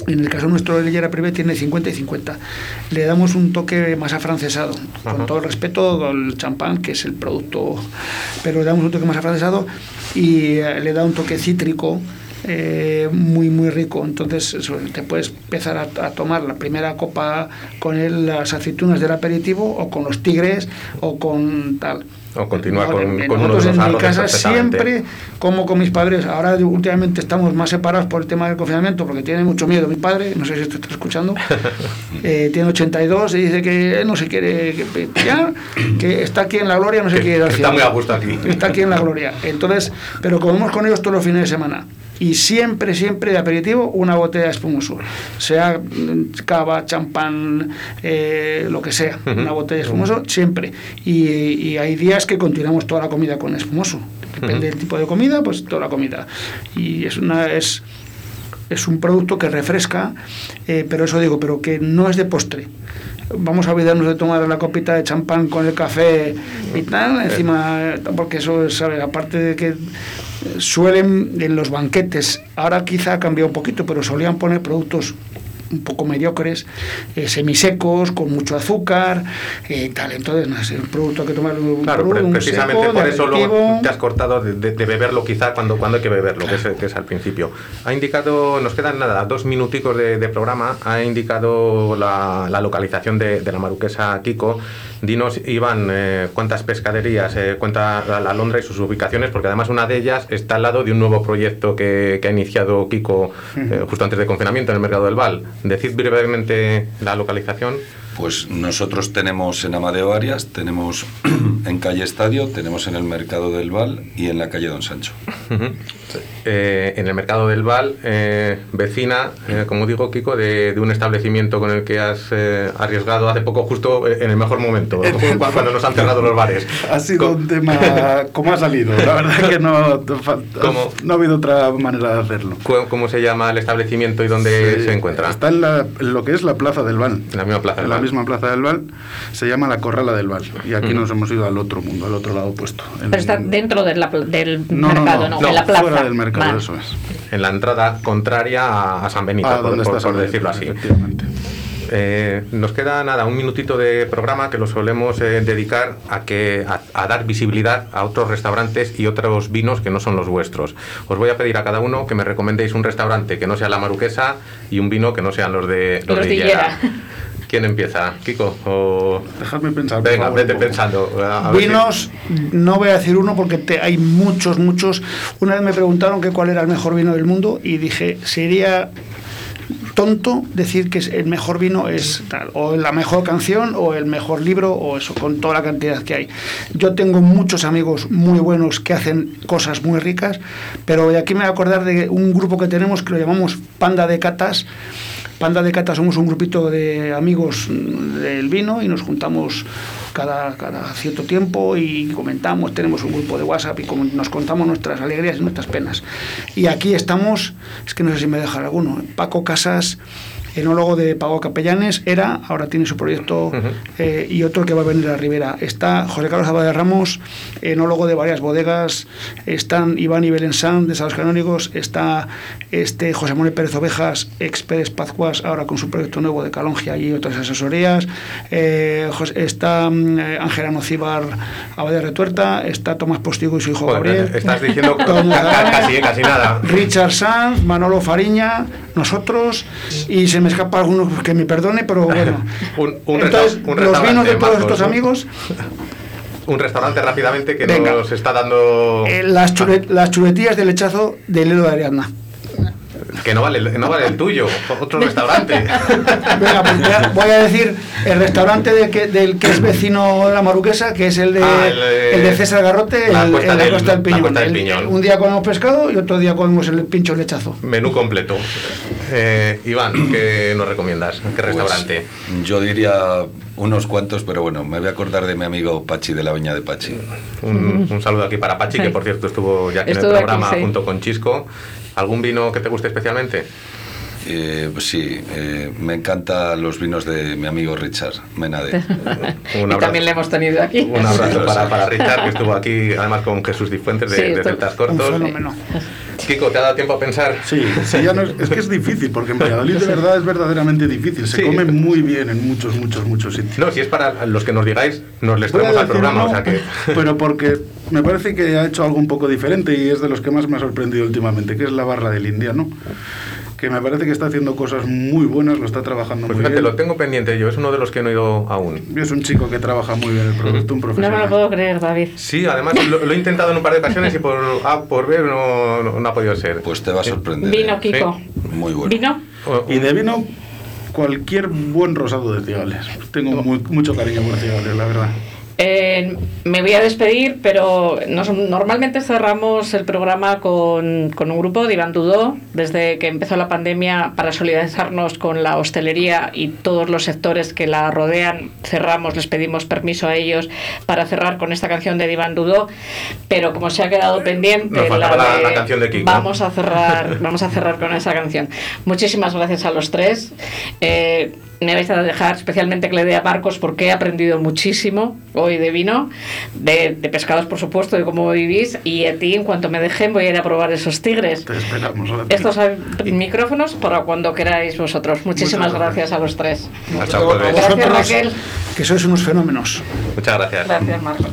[SPEAKER 5] en el caso nuestro de Lillera Privé tiene 50 y 50. Le damos un toque más afrancesado, con
[SPEAKER 4] Ajá.
[SPEAKER 5] todo el respeto al champán, que es el producto, pero le damos un toque más afrancesado y eh, le da un toque cítrico eh, muy muy rico. Entonces te puedes empezar a, a tomar la primera copa con el- las aceitunas del aperitivo o con los tigres o con tal.
[SPEAKER 4] O continuar
[SPEAKER 5] No,
[SPEAKER 4] con, con uno de
[SPEAKER 5] nosotros
[SPEAKER 4] los
[SPEAKER 5] en mi casa siempre como con mis padres. Ahora últimamente estamos más separados por el tema del confinamiento porque tiene mucho miedo mi padre, no sé si esto está escuchando. [LAUGHS] Eh, tiene 82 y dice que él no se quiere pillar, que está aquí en la gloria, no se
[SPEAKER 4] Que-
[SPEAKER 5] quiere ir
[SPEAKER 4] está muy a gusto aquí.
[SPEAKER 5] Está aquí en la gloria. Entonces, pero comemos con ellos todos los fines de semana. Y siempre, siempre de aperitivo una botella de espumoso. Sea mm, cava, champán, eh, lo que sea. Una botella de espumoso, siempre. Y, y hay días que continuamos toda la comida con espumoso. Depende del tipo de comida, pues toda la comida. Y es una... Es, es un producto que refresca, eh, pero eso digo, pero que no es de postre. Vamos a olvidarnos de tomar la copita de champán con el café y tal, encima, porque eso, ¿sabes? aparte de que suelen en los banquetes, ahora quizá ha cambiado un poquito, pero solían poner productos un poco mediocres, eh, semisecos, con mucho azúcar, eh, tal. Entonces, no sé, un producto que tomar un,
[SPEAKER 4] Claro,
[SPEAKER 5] un
[SPEAKER 4] precisamente
[SPEAKER 5] seco,
[SPEAKER 4] por eso luego te has cortado de, de- de beberlo quizá cuando, cuando hay que beberlo, que, es, que es al principio. Ha indicado, nos quedan nada, dos minuticos de, de programa, ha indicado la, la localización de, de la maruquesa Kiko. Dinos, Iván, eh, cuántas pescaderías eh, cuenta la, la Londra y sus ubicaciones, porque además una de ellas está al lado de un nuevo proyecto que, que ha iniciado Kiko eh, justo antes del confinamiento en el mercado del Val. Decid brevemente la localización.
[SPEAKER 6] Pues nosotros tenemos en Amadeo Arias, tenemos [CLEARS THROAT] en calle Estadio, tenemos en el Mercado del Val y en la calle Don Sancho.
[SPEAKER 4] Ujú. Eh, en el mercado del Val, eh, vecina, eh, como digo, Kiko, de, de un establecimiento con el que has eh, arriesgado hace poco, justo eh, en el mejor momento, [LAUGHS] cuando nos han cerrado los bares.
[SPEAKER 7] Ha sido
[SPEAKER 4] Co-
[SPEAKER 7] un tema como ha salido. La verdad que no,
[SPEAKER 4] ¿Cómo?
[SPEAKER 7] no ha habido otra manera de hacerlo.
[SPEAKER 4] ¿Cómo se llama el establecimiento y dónde
[SPEAKER 7] Sí,
[SPEAKER 4] se encuentra?
[SPEAKER 7] Está en, la- en lo que es la Plaza del Val.
[SPEAKER 4] En la misma plaza
[SPEAKER 7] En
[SPEAKER 4] del
[SPEAKER 7] la
[SPEAKER 4] Val.
[SPEAKER 7] misma Plaza del Val, se llama la Corrala del Val. Y aquí nos hemos ido al otro mundo, al otro lado opuesto.
[SPEAKER 3] Pero está dentro de la del
[SPEAKER 7] No, no,
[SPEAKER 3] mercado,
[SPEAKER 7] no,
[SPEAKER 3] ¿no? en la plaza.
[SPEAKER 7] fuera del mercado,
[SPEAKER 3] Vale.
[SPEAKER 7] eso es.
[SPEAKER 4] En la entrada contraria a, a San Benito,
[SPEAKER 7] Ah,
[SPEAKER 4] por,
[SPEAKER 7] ¿dónde
[SPEAKER 4] por-
[SPEAKER 7] está San
[SPEAKER 4] por
[SPEAKER 7] Benito?
[SPEAKER 4] decirlo así. Eh, nos queda nada, un minutito de programa que lo solemos eh, dedicar a, que, a, a dar visibilidad a otros restaurantes y otros vinos que no son los vuestros. Os voy a pedir a cada uno que me recomendéis un restaurante que no sea la maruquesa y un vino que no sean los de
[SPEAKER 3] Los de.
[SPEAKER 4] Higuera. [LAUGHS] ¿Quién empieza? Kiko. O...
[SPEAKER 7] Dejadme pensar.
[SPEAKER 4] Venga,
[SPEAKER 7] favor,
[SPEAKER 4] vete pensando. A ver si-
[SPEAKER 5] Vinos, no voy a decir uno porque te- hay muchos, muchos. Una vez me preguntaron que cuál era el mejor vino del mundo y dije, sería tonto decir que el mejor vino es tal, o la mejor canción, o el mejor libro, o eso, con toda la cantidad que hay. Yo tengo muchos amigos muy buenos que hacen cosas muy ricas, pero de aquí me voy a acordar de un grupo que tenemos que lo llamamos Panda de Catas. Panda de Cata somos un grupito de amigos del vino y nos juntamos cada, cierto tiempo y comentamos, tenemos un grupo de WhatsApp y nos contamos nuestras alegrías y nuestras penas. Y aquí estamos, es que no sé si me deja alguno, Paco Casas, enólogo de Pago Capellanes, era, ahora tiene su proyecto eh, y otro que va a venir a Rivera. Está José Carlos Abad Ramos, enólogo de varias bodegas, están Iván y Belén Sanz de Salos Canónigos, está este José Manuel Pérez Ovejas, ex Pérez Pazcuas, ahora con su proyecto nuevo de Calongia y otras asesorías, eh, está mm, eh, Ángela Nocíbar Abadía Retuerta, está Tomás Postigo y su hijo
[SPEAKER 4] Joder,
[SPEAKER 5] Gabriel.
[SPEAKER 4] estás diciendo [LAUGHS] casi, casi nada.
[SPEAKER 5] Richard Sanz, Manolo Fariña, nosotros, y se me escapa alguno que me perdone, pero bueno. [LAUGHS]
[SPEAKER 4] Un, un
[SPEAKER 5] Entonces,
[SPEAKER 4] resta- un
[SPEAKER 5] los vinos de todos
[SPEAKER 4] Marcos,
[SPEAKER 5] estos amigos,
[SPEAKER 4] Un restaurante rápidamente que
[SPEAKER 5] Venga.
[SPEAKER 4] nos está dando.
[SPEAKER 5] eh, las, chule- las chuletillas de lechazo de Lelo de Ariadna.
[SPEAKER 4] Que no vale, el- no vale el tuyo, otro restaurante. [LAUGHS]
[SPEAKER 5] Venga, pues voy a, voy a decir el restaurante de que- del que es vecino de la Maruquesa, que es el de,
[SPEAKER 4] Ah, el de-
[SPEAKER 5] el de César Garrote,
[SPEAKER 4] la
[SPEAKER 5] el,
[SPEAKER 4] Cuesta
[SPEAKER 5] el de
[SPEAKER 4] del-
[SPEAKER 5] Costa del
[SPEAKER 4] la
[SPEAKER 5] Piñón.
[SPEAKER 4] Del
[SPEAKER 5] El-
[SPEAKER 4] Piñón.
[SPEAKER 5] un día comemos pescado y otro día comemos el pincho lechazo.
[SPEAKER 4] Menú completo. Eh, Iván, ¿qué nos recomiendas? ¿Qué restaurante?
[SPEAKER 6] Pues, yo diría unos cuantos, pero bueno, me voy a acordar de mi amigo Pachi de la Viña de Pachi.
[SPEAKER 4] Un, un saludo aquí para Pachi, que por cierto estuvo ya aquí
[SPEAKER 3] Estuvo
[SPEAKER 4] en el
[SPEAKER 3] aquí,
[SPEAKER 4] programa
[SPEAKER 3] sí.
[SPEAKER 4] junto con Chisco. ¿Algún vino que te guste especialmente?
[SPEAKER 6] Eh, pues sí, eh, me encantan los vinos de mi amigo Richard Menade. [LAUGHS]
[SPEAKER 4] Un
[SPEAKER 3] y
[SPEAKER 4] abrazo.
[SPEAKER 3] también le hemos tenido aquí.
[SPEAKER 4] Un abrazo para, para Richard, que estuvo aquí además con Jesús Cifuentes de,
[SPEAKER 3] Sí,
[SPEAKER 4] de Celtas
[SPEAKER 5] Un
[SPEAKER 4] Cortos.
[SPEAKER 5] fenómeno.
[SPEAKER 4] Kiko, ¿te ha dado tiempo a pensar?
[SPEAKER 7] Sí, sí, ya no es, es que es difícil, porque en [LAUGHS] Valladolid de verdad es verdaderamente difícil. Se
[SPEAKER 4] Sí.
[SPEAKER 7] come muy bien en muchos, muchos, muchos sitios.
[SPEAKER 4] No, si es para los que nos digáis, nos les traemos al programa,
[SPEAKER 7] uno,
[SPEAKER 4] o sea que... [LAUGHS]
[SPEAKER 7] Pero porque me parece que ha hecho algo un poco diferente y es de los que más me ha sorprendido últimamente, que es la barra del indiano. Que me parece que está haciendo cosas muy buenas, lo está trabajando
[SPEAKER 4] Pues
[SPEAKER 7] muy
[SPEAKER 4] fíjate,
[SPEAKER 7] bien.
[SPEAKER 4] lo tengo pendiente yo, es uno de los que no he ido aún.
[SPEAKER 7] Es un chico que trabaja muy bien el producto, un
[SPEAKER 3] No me
[SPEAKER 7] profesional.
[SPEAKER 3] lo puedo creer, David.
[SPEAKER 4] Sí, además lo, lo he intentado en un par de ocasiones y por A por B no, no- no ha podido ser.
[SPEAKER 6] Pues te va a sorprender.
[SPEAKER 3] Vino,
[SPEAKER 6] ¿eh?
[SPEAKER 3] Kiko.
[SPEAKER 6] Muy bueno.
[SPEAKER 3] ¿Vino?
[SPEAKER 7] Y de vino, cualquier buen rosado de Cigales. Tengo muy- mucho cariño por Cigales, la verdad.
[SPEAKER 3] Eh, me voy a despedir, pero nos- normalmente cerramos el programa con, con un grupo de Iván Dudó, desde que empezó la pandemia, para solidarizarnos con la hostelería y todos los sectores que la rodean. Cerramos, les pedimos permiso a ellos para cerrar con esta canción de Iván Dudó, pero como se ha quedado pendiente,
[SPEAKER 4] Nos faltaba la-
[SPEAKER 3] de-
[SPEAKER 4] la canción de Kiko.
[SPEAKER 3] vamos a cerrar, vamos a cerrar con esa canción. Muchísimas gracias a los tres. Eh, me vais a dejar especialmente que le dé a Marcos porque he aprendido muchísimo hoy de vino, de, de pescados por supuesto, de cómo vivís y a ti en cuanto me dejen voy a ir a probar esos tigres.
[SPEAKER 7] Te esperamos.
[SPEAKER 3] Estos son micrófonos para cuando queráis vosotros. Muchísimas
[SPEAKER 7] Muchas
[SPEAKER 3] gracias.
[SPEAKER 7] gracias.
[SPEAKER 3] a los tres.
[SPEAKER 4] Colbert.
[SPEAKER 3] Gracias
[SPEAKER 5] Vosotros,
[SPEAKER 3] Raquel.
[SPEAKER 5] que sois unos fenómenos.
[SPEAKER 4] Muchas gracias.
[SPEAKER 3] Gracias Marcos.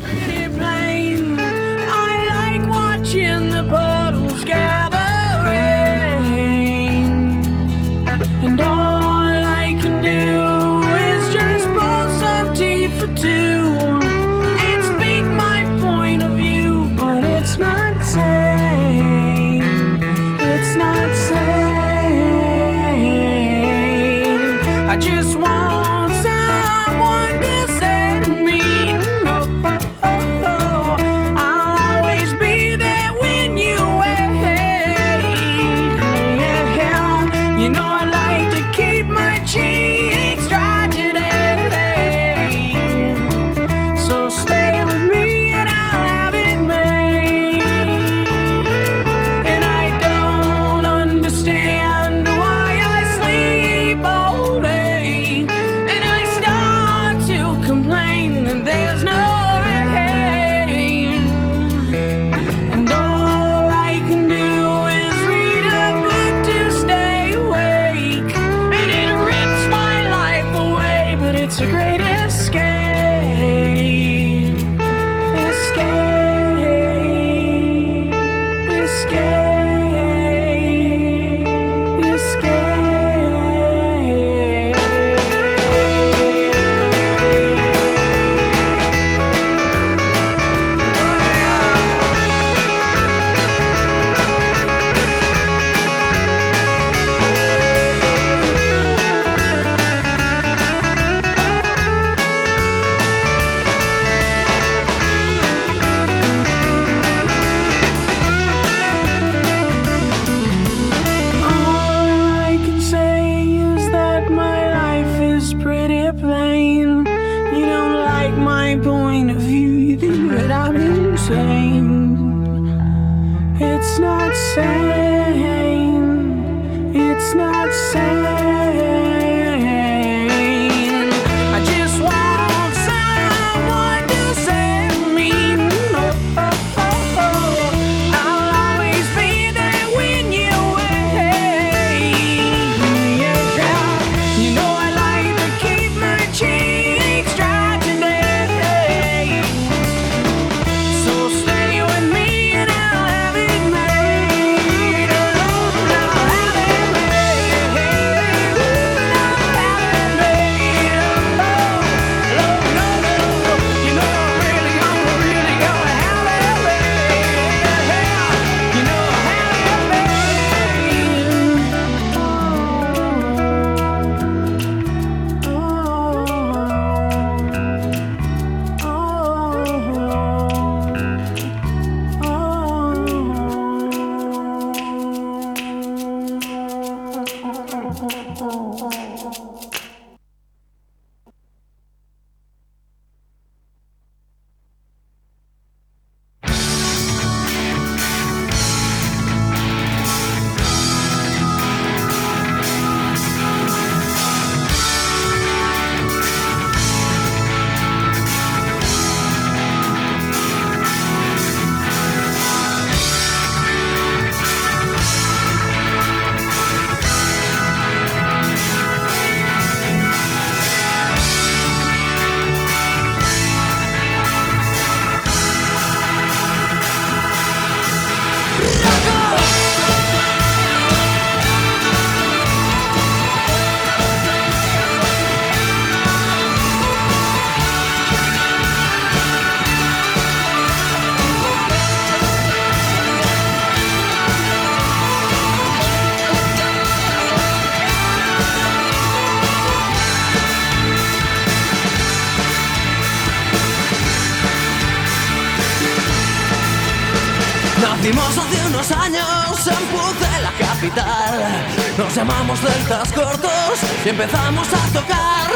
[SPEAKER 11] Deltas Cortos y empezamos a tocar.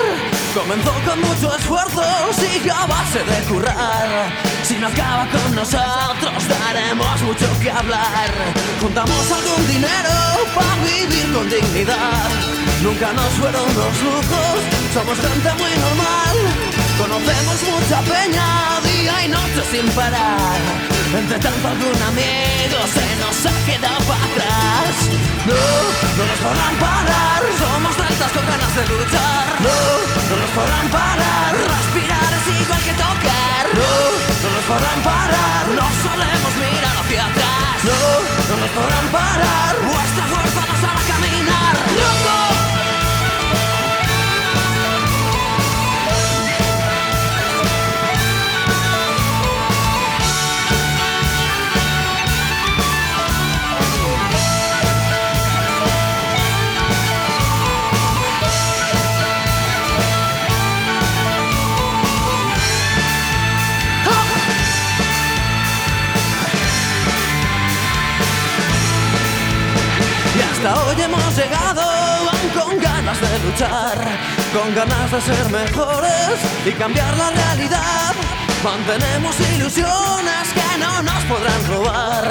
[SPEAKER 11] Comenzó con mucho esfuerzo, sigue a base de currar. Si no acaba con nosotros, daremos mucho que hablar. Juntamos algún dinero para vivir con dignidad. Nunca nos fueron los lujos, somos gente muy normal. Conocemos mucha peña, día y noche sin parar. Entre tanto algún amigo se nos ha quedado para atrás. No, no nos podrán parar. Somos deltas con ganas de luchar. No, no nos podrán parar. Respirar es igual que tocar. No, no nos podrán parar. No solemos mirar hacia atrás. No, no nos podrán parar. Vuestra fuerza nos hará caminar. ¡Loco! Hasta hoy hemos llegado con ganas de luchar, con ganas de ser mejores y cambiar la realidad. Mantenemos ilusiones que no nos podrán robar.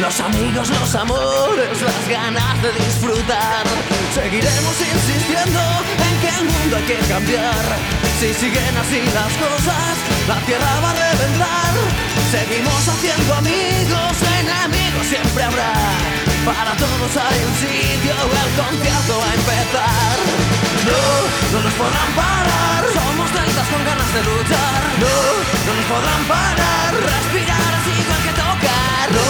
[SPEAKER 11] Los amigos, los amores, las ganas de disfrutar. Seguiremos insistiendo en que el mundo hay que cambiar. Si siguen así las cosas, la tierra va a reventar. Seguimos haciendo amigos, enemigos siempre habrá. Para todos hay un sitio, el concierto va a empezar. No, no nos podrán parar. Somos deltas con ganas de luchar. No, no nos podrán parar. Respirar es igual que tocar. No,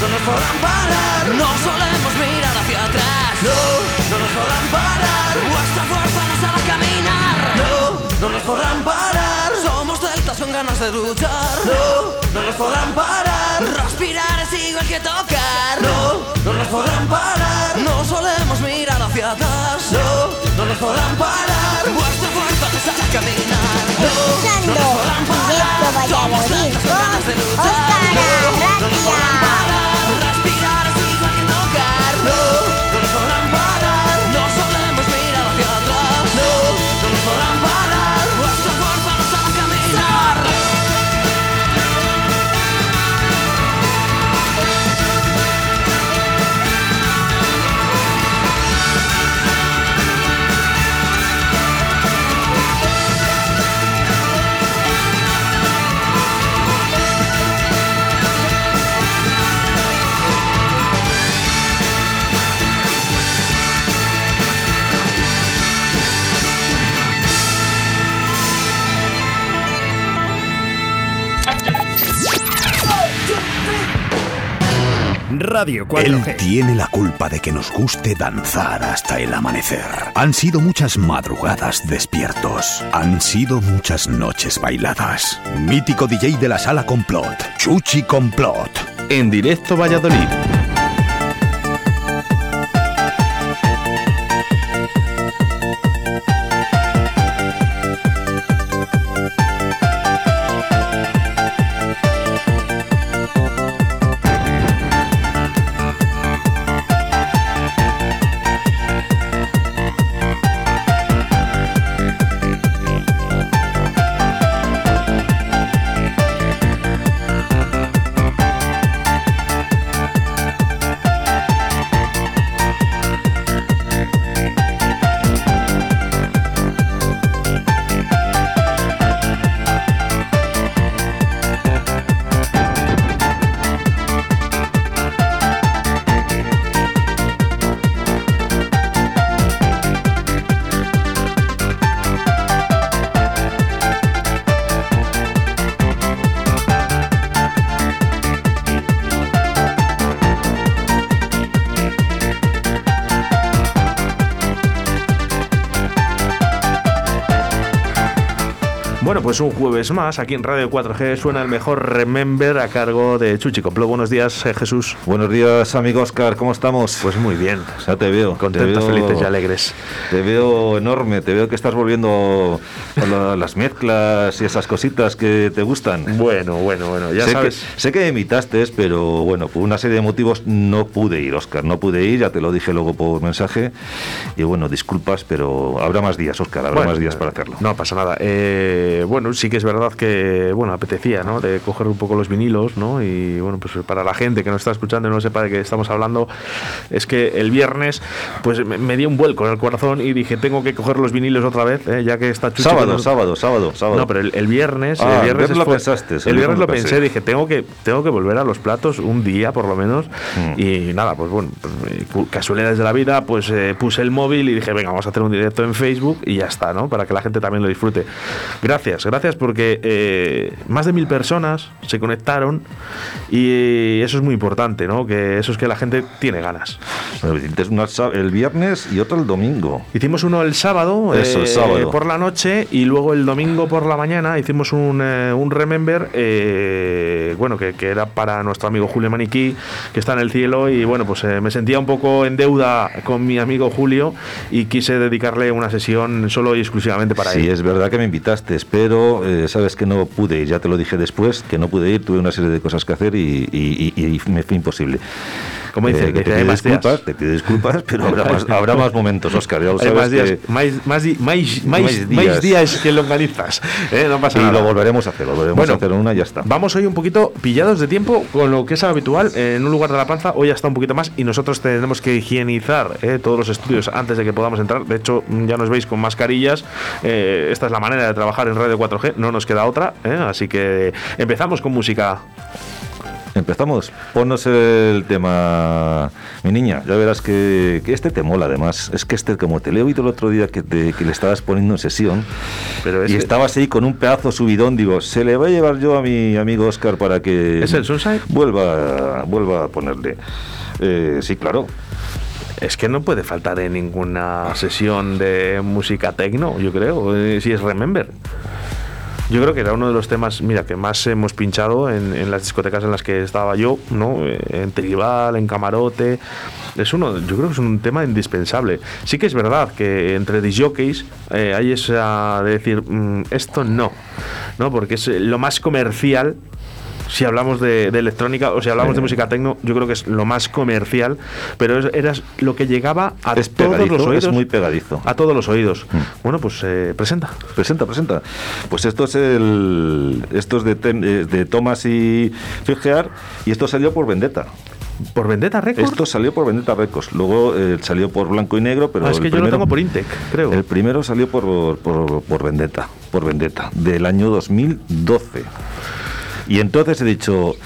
[SPEAKER 11] no nos podrán parar. No solemos mirar hacia atrás. No, no nos podrán parar. Vuestra fuerza nos hará caminar. No, no nos podrán parar. Con ganas de luchar. No, no nos podrán parar. Respirar es igual que tocar. No, no nos podrán parar. No solemos mirar hacia atrás. No, no nos podrán parar. Vuestra fuerza nos hará caminar. No, no nos podrán parar. Somos con ganas de luchar. No, no nos podrán parar. Respirar
[SPEAKER 12] Radio 4G.
[SPEAKER 13] Él tiene la culpa de que nos guste danzar hasta el amanecer. Han sido muchas madrugadas despiertos. Han sido muchas noches bailadas. Mítico DJ de la sala Complot. Chuchi Complot.
[SPEAKER 2] En directo Valladolid. Bueno, pues un jueves más, aquí en Radio 4G suena el mejor Remember a cargo de Chuchi Complot. Buenos días, eh, Jesús.
[SPEAKER 14] Buenos días, amigo Oscar, ¿cómo estamos?
[SPEAKER 2] Pues muy bien.
[SPEAKER 14] Ya te veo.
[SPEAKER 2] Contentos,
[SPEAKER 14] te veo-
[SPEAKER 2] felices y alegres.
[SPEAKER 14] Te veo enorme, te veo que estás volviendo con la- las mezclas y esas cositas que te gustan.
[SPEAKER 2] Bueno, bueno, bueno, ya
[SPEAKER 14] sé
[SPEAKER 2] sabes.
[SPEAKER 14] Que, sé que me invitaste, pero bueno, por una serie de motivos no pude ir, Oscar. No pude ir, ya te lo dije luego por mensaje. Y bueno, disculpas, pero habrá más días, Oscar, habrá
[SPEAKER 2] Bueno,
[SPEAKER 14] más días para hacerlo.
[SPEAKER 2] No pasa nada. Eh, bueno, sí que es verdad que, bueno, apetecía, ¿no? De coger un poco los vinilos, ¿no? Y bueno, pues para la gente que nos está escuchando y no sepa de qué estamos hablando, es que el viernes, pues me, me dio un vuelco en el corazón y dije, tengo que coger los vinilos otra vez, ¿eh? ya que está Chuchi
[SPEAKER 14] Sábado,
[SPEAKER 2] con-
[SPEAKER 14] sábado, sábado, sábado.
[SPEAKER 2] No, pero el, el viernes,
[SPEAKER 14] Ah,
[SPEAKER 2] el viernes
[SPEAKER 14] lo
[SPEAKER 2] fue-
[SPEAKER 14] pensaste, el
[SPEAKER 2] viernes lo pensé, dije, tengo que, tengo que volver a los platos un día por lo menos.
[SPEAKER 14] Mm.
[SPEAKER 2] Y nada, pues bueno, pues, casualidades de la vida, pues eh, puse el móvil y dije, venga, vamos a hacer un directo en Facebook y ya está, ¿no? Para que la gente también lo disfrute. Gracias, gracias porque eh, más de mil personas se conectaron y eso es muy importante, ¿no? Que eso es que la gente tiene ganas.
[SPEAKER 14] Una el viernes y otro el domingo.
[SPEAKER 2] Hicimos uno el sábado,
[SPEAKER 14] Eso, el
[SPEAKER 2] eh,
[SPEAKER 14] sábado.
[SPEAKER 2] por la noche y luego el domingo por la mañana hicimos un, eh, un remember, eh, bueno, que, que era para nuestro amigo Julio Maniquí, que está en el cielo y bueno, pues me sentía un poco en deuda con mi amigo Julio y quise dedicarle una sesión solo y exclusivamente para
[SPEAKER 14] sí,
[SPEAKER 2] él.
[SPEAKER 14] es verdad que me invitaste, pero eh, sabes que no pude ir, ya te lo dije después, que no pude ir, tuve una serie de cosas que hacer y, y- y- y me fue imposible.
[SPEAKER 2] Como dice,
[SPEAKER 14] Eh,
[SPEAKER 2] que
[SPEAKER 14] te
[SPEAKER 2] días.
[SPEAKER 14] disculpas, te pido disculpas, pero habrá más, [LAUGHS] habrá más momentos, Oscar, ya lo sabes
[SPEAKER 2] más días,
[SPEAKER 14] que-
[SPEAKER 2] más, más, más- más-
[SPEAKER 14] días.
[SPEAKER 2] días que longanizas. ¿eh? No pasa
[SPEAKER 14] y
[SPEAKER 2] nada.
[SPEAKER 14] lo volveremos a hacer, lo volveremos
[SPEAKER 2] Bueno,
[SPEAKER 14] a hacer una y ya está.
[SPEAKER 2] Vamos hoy un poquito pillados de tiempo con lo que es habitual eh, en un lugar de la panza. Hoy hasta un poquito más y nosotros tenemos que higienizar eh, todos los estudios antes de que podamos entrar. De hecho, ya nos veis con mascarillas. Eh, esta es la manera de trabajar en Radio 4G. No nos queda otra. eh, Así que empezamos con música.
[SPEAKER 14] Empezamos. Ponnos el tema, mi niña. Ya verás que, que este te mola, además. Es que este, como te le he oído el otro día que, te- que le estabas poniendo en sesión
[SPEAKER 2] Pero
[SPEAKER 14] y estabas ahí con un pedazo subidón, digo, se le va a llevar yo a mi amigo Oscar para que
[SPEAKER 2] ¿Es el Sunside?
[SPEAKER 14] vuelva, vuelva a ponerle. Eh, sí, claro.
[SPEAKER 2] Es que no puede faltar en ninguna sesión de música techno, yo creo, eh, si es Remember. Yo creo que era uno de los temas, mira, que más hemos pinchado en, en las discotecas en las que estaba yo, ¿no? Eh, En Tribal, en Camarote. Es uno, yo creo que es un tema indispensable. Sí que es verdad que entre disjockeys eh, hay esa de decir, mm, esto no, ¿no? Porque es lo más comercial si hablamos de, de electrónica o si hablamos
[SPEAKER 14] Sí.
[SPEAKER 2] de música techno, yo creo que es lo más comercial, pero es- era lo que llegaba a
[SPEAKER 14] Es
[SPEAKER 2] todos
[SPEAKER 14] pegadizo,
[SPEAKER 2] los oídos.
[SPEAKER 14] es muy pegadizo.
[SPEAKER 2] A todos los oídos. Bueno, pues eh, presenta.
[SPEAKER 14] Presenta, presenta. Pues esto es el. Esto es de, Ten- eh, de Thomas y Figear y esto salió por Vendetta.
[SPEAKER 2] ¿Por Vendetta Records?
[SPEAKER 14] Esto salió por Vendetta Records. Luego eh, salió por Blanco y Negro, pero.
[SPEAKER 2] Ah, es
[SPEAKER 14] el
[SPEAKER 2] que yo lo
[SPEAKER 14] primero-
[SPEAKER 2] tengo por Intec, creo.
[SPEAKER 14] El primero salió por, por, por Vendetta, por Vendetta, del año 2012. Y entonces he dicho,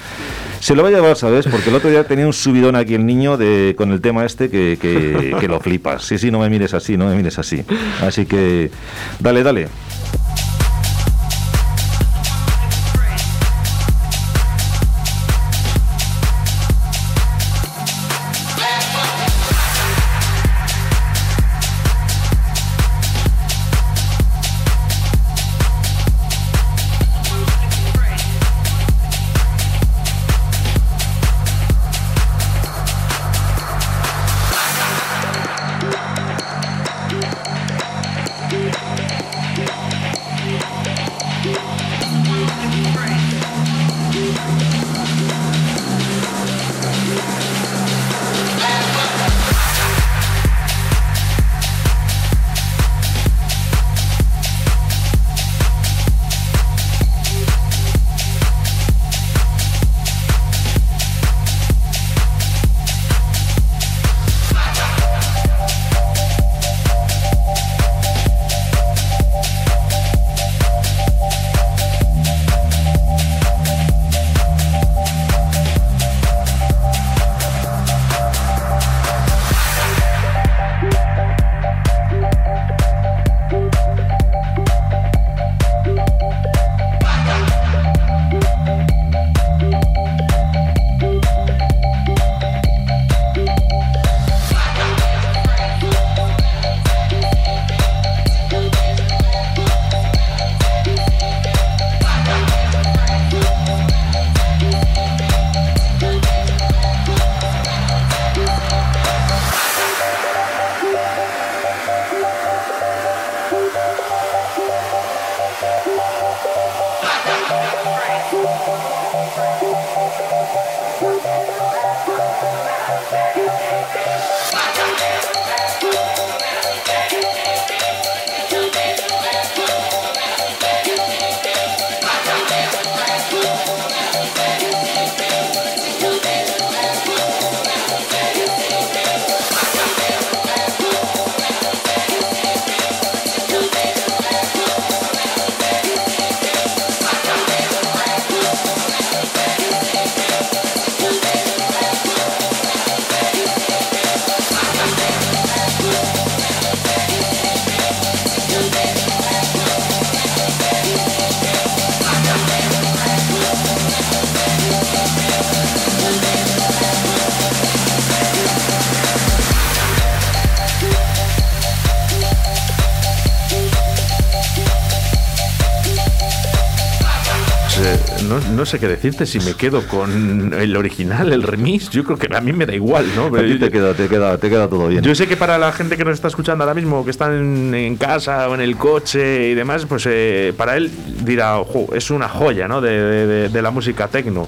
[SPEAKER 14] se lo va a llevar, ¿sabes? Porque el otro día tenía un subidón aquí el niño de, con el tema este que, que, que lo flipas. Sí, sí, no me mires así, no me mires así. Así que, dale, dale.
[SPEAKER 2] Sé qué decirte si me quedo con el original, el remix. Yo creo que a mí me da igual, ¿no?
[SPEAKER 14] A ti te queda, te queda, te queda todo bien.
[SPEAKER 2] Yo sé que para la gente que nos está escuchando ahora mismo, que están en, en casa o en el coche y demás, pues eh, para él dirá, "Ojo, es una joya, ¿no? De, de- de- la música techno.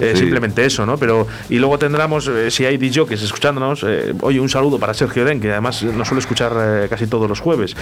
[SPEAKER 2] Eh,
[SPEAKER 14] Sí.
[SPEAKER 2] Simplemente eso, ¿no? Pero, y luego tendremos, eh, si hay DJs escuchándonos, eh, oye, un saludo para Sergio Den, que además nos suele escuchar eh, casi todos los jueves.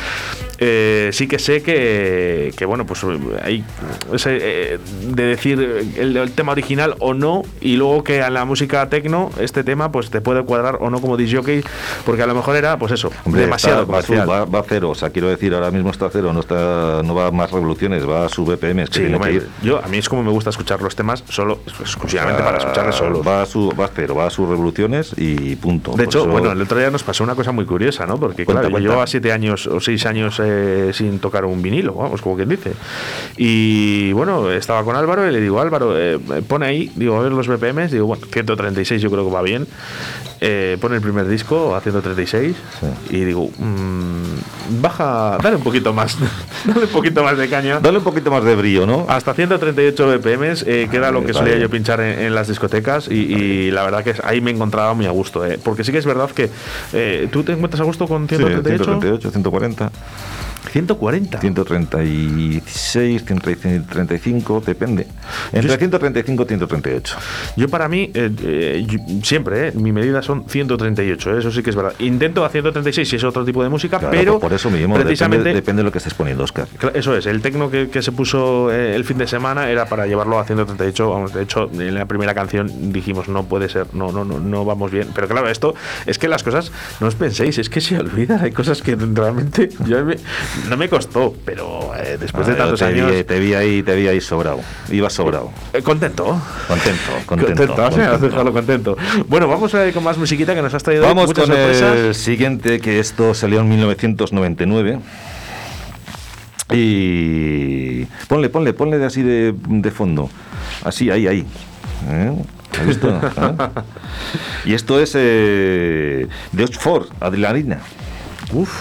[SPEAKER 2] Eh, sí que sé que, que bueno, pues hay ese, eh, de decir eh, el tema original o no, y luego que a la música techno, este tema, pues te puede cuadrar o no como disc jockey, porque a lo mejor era, pues eso,
[SPEAKER 14] Hombre,
[SPEAKER 2] demasiado
[SPEAKER 14] está- va,
[SPEAKER 2] comercial.
[SPEAKER 14] va- va a cero, o sea, quiero decir, ahora mismo está a cero, no está, no va a más revoluciones, va a su BPM, es que
[SPEAKER 2] Sí, hombre,
[SPEAKER 14] que
[SPEAKER 2] yo a mí es como me gusta escuchar los temas solo exclusivamente para escucharles solos.
[SPEAKER 14] Va a su, va a cero, va a sus revoluciones y punto.
[SPEAKER 2] De hecho,
[SPEAKER 14] eso-
[SPEAKER 2] bueno, el otro día nos pasó una cosa muy curiosa, ¿no? Porque,
[SPEAKER 14] Cuenta,
[SPEAKER 2] claro, yo llevaba siete años o seis años eh, sin tocar un vinilo, vamos, como quien dice. Y bueno, estaba con Álvaro y le digo, Álvaro, eh, pone ahí, digo, a ver los BPMs, digo, bueno, 136 yo creo que va bien. Eh, pone el primer disco a 136 y digo, mm, baja, dale un poquito más, [LAUGHS] dale un poquito más de caña.
[SPEAKER 14] Dale un poquito más de brillo, ¿no?
[SPEAKER 2] Hasta 138 BPMs, eh, que era lo que solía yo pinchar en, en las discotecas y, y la verdad que ahí me encontraba muy a gusto. eh, porque sí que es verdad que eh, tú te encuentras a gusto con
[SPEAKER 14] Sí,
[SPEAKER 2] 138.
[SPEAKER 14] 138, 140.
[SPEAKER 2] 140.
[SPEAKER 14] 136, 135, depende. Entre
[SPEAKER 2] Yo es-
[SPEAKER 14] 135 y 138.
[SPEAKER 2] Yo para mí, eh, eh, yo- siempre, eh, mi medida son 138, eh, eso sí que es verdad. Intento a 136 si es otro tipo de música,
[SPEAKER 14] Claro,
[SPEAKER 2] pero
[SPEAKER 14] por eso mismo,
[SPEAKER 2] precisamente
[SPEAKER 14] depende, depende de lo que estés poniendo, Oscar.
[SPEAKER 2] Eso es, el tecno que, que se puso eh, el fin de semana era para llevarlo a 138. Vamos, de hecho, en la primera canción dijimos no puede ser, no, no, no, no vamos bien. Pero claro, esto es que las cosas, no os penséis, es que se olvidan. Hay cosas que realmente yo me- no me costó, pero eh, después de
[SPEAKER 14] Ah,
[SPEAKER 2] tantos
[SPEAKER 14] te
[SPEAKER 2] años.
[SPEAKER 14] Vi, te vi ahí, te vi ahí sobrado. Ibas sobrado.
[SPEAKER 2] eh, contento.
[SPEAKER 14] Contento, [LAUGHS] contento.
[SPEAKER 2] Contento, has
[SPEAKER 14] contento.
[SPEAKER 2] dejado contento. Bueno, vamos a ir con más musiquita que nos has traído.
[SPEAKER 14] Vamos
[SPEAKER 2] muchas
[SPEAKER 14] con
[SPEAKER 2] sorpresas.
[SPEAKER 14] el siguiente, que esto salió en 1999. Y ponle, ponle, ponle de así de, de fondo. Así, ahí, ahí. ¿Eh? ¿Has visto? [LAUGHS] ¿Eh? Y esto es eh, de Oxford, Adrenalina.
[SPEAKER 2] Uf.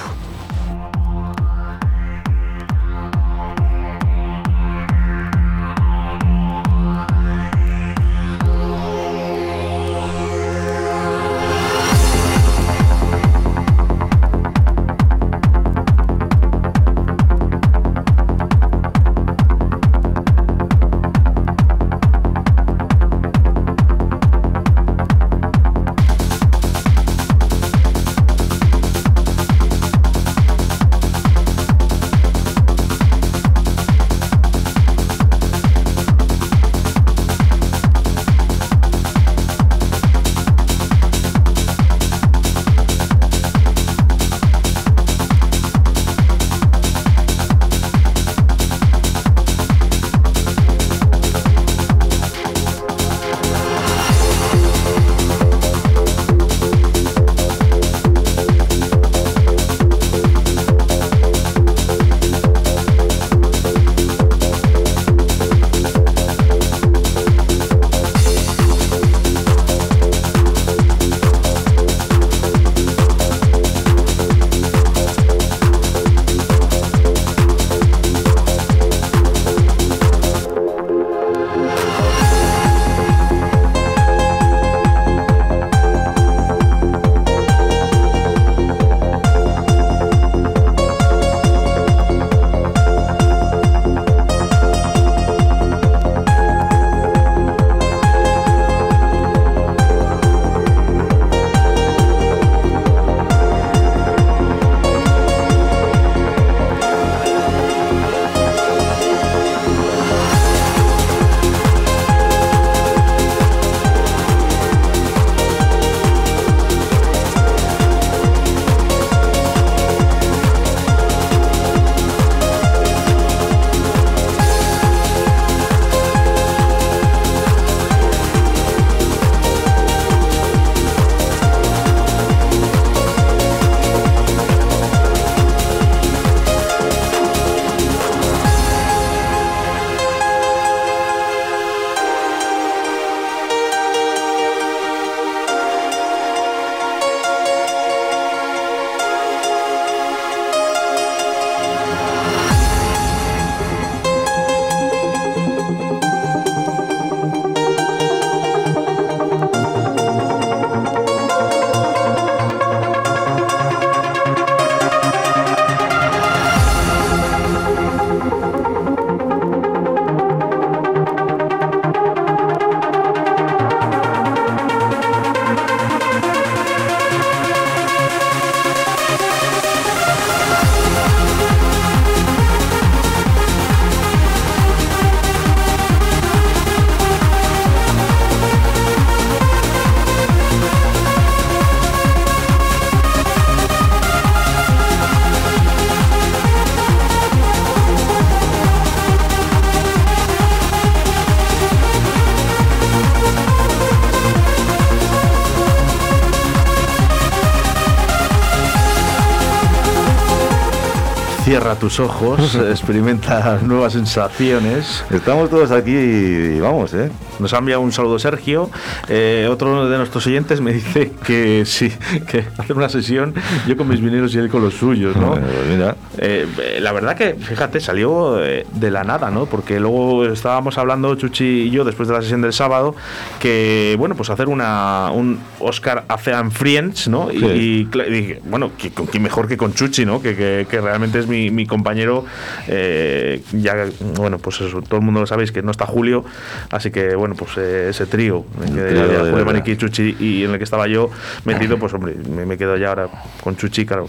[SPEAKER 2] Tus ojos, [LAUGHS] experimenta nuevas sensaciones.
[SPEAKER 14] Estamos todos aquí y vamos, ¿eh?
[SPEAKER 2] Nos ha enviado un saludo Sergio. Eh, otro de nuestros oyentes me dice que sí, que hacer una sesión yo con mis vinilos y él con los suyos, ¿no?
[SPEAKER 14] Bueno, [LAUGHS] pues mira.
[SPEAKER 2] Eh, eh, la verdad que, fíjate, salió eh, de la nada, ¿no? Porque luego estábamos hablando, Chuchi y yo, después de la sesión del sábado, que, bueno, pues hacer una, un Oscar Acean Friends, ¿no? Y,
[SPEAKER 14] Sí.
[SPEAKER 2] y bueno, ¿qui- con mejor que con Chuchi, ¿no? Que, que- que realmente es mi, mi compañero. eh, ya, bueno, pues eso, todo el mundo lo sabéis que no está Julio, así que, bueno, pues eh, ese trío, ya
[SPEAKER 14] de verdad.
[SPEAKER 2] Maniquí, Chuchi y en el que estaba yo metido, pues hombre, me, me quedo ya ahora con Chuchi, claro,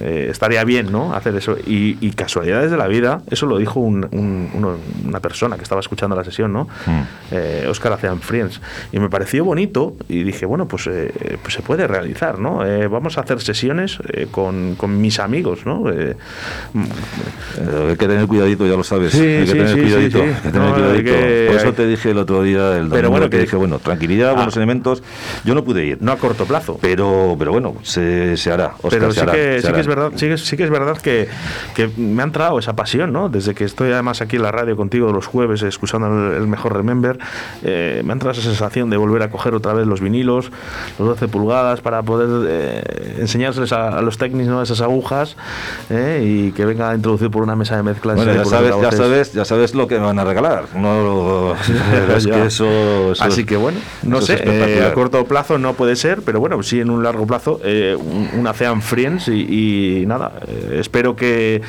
[SPEAKER 2] eh, estaría bien, ¿no? Hacer eso. Y, y casualidades de la vida, eso lo dijo un- un- uno- una persona que estaba escuchando la sesión, ¿no? Eh, Oscar Acean Friends. Y me pareció bonito y dije, bueno, pues, eh, pues se puede realizar, ¿no? Eh, vamos a hacer sesiones eh, con, con mis amigos, ¿no? Eh,
[SPEAKER 14] Pero hay que tener cuidadito, ya lo sabes.
[SPEAKER 2] Sí,
[SPEAKER 14] hay que
[SPEAKER 2] sí,
[SPEAKER 14] tener
[SPEAKER 2] sí,
[SPEAKER 14] cuidadito. hay que tener
[SPEAKER 2] No,
[SPEAKER 14] cuidadito.
[SPEAKER 2] que-
[SPEAKER 14] Por eso te dije el otro día, el domingo,
[SPEAKER 2] bueno,
[SPEAKER 14] que
[SPEAKER 2] que-
[SPEAKER 14] dije, bueno, tranquilidad,
[SPEAKER 2] Ah.
[SPEAKER 14] buenos elementos. Yo no pude ir.
[SPEAKER 2] no a corto plazo.
[SPEAKER 14] Pero, pero bueno, se, se hará. Oscar,
[SPEAKER 2] pero sí
[SPEAKER 14] hará,
[SPEAKER 2] que, sí que
[SPEAKER 14] hará.
[SPEAKER 2] es verdad, sí que, sí que es verdad que, que me ha entrado esa pasión, ¿no? Desde que estoy además aquí en la radio contigo los jueves, escuchando el, el mejor Remember, eh, me ha entrado esa sensación de volver a coger otra vez los vinilos, los 12 pulgadas, para poder eh, enseñárseles a, a los técnicos ¿no? esas agujas eh, y que venga a introducir por una mesa de mezclas.
[SPEAKER 14] Bueno,
[SPEAKER 2] eh,
[SPEAKER 14] ya sabes, ya sabes, ya sabes lo que me van a regalar. No, [LAUGHS] es que eso, eso
[SPEAKER 2] Así que bueno, no sé, eh, a corto plazo no puede ser, pero bueno, sí en un largo plazo, eh, un- una Cean Friends y, y nada, eh, espero que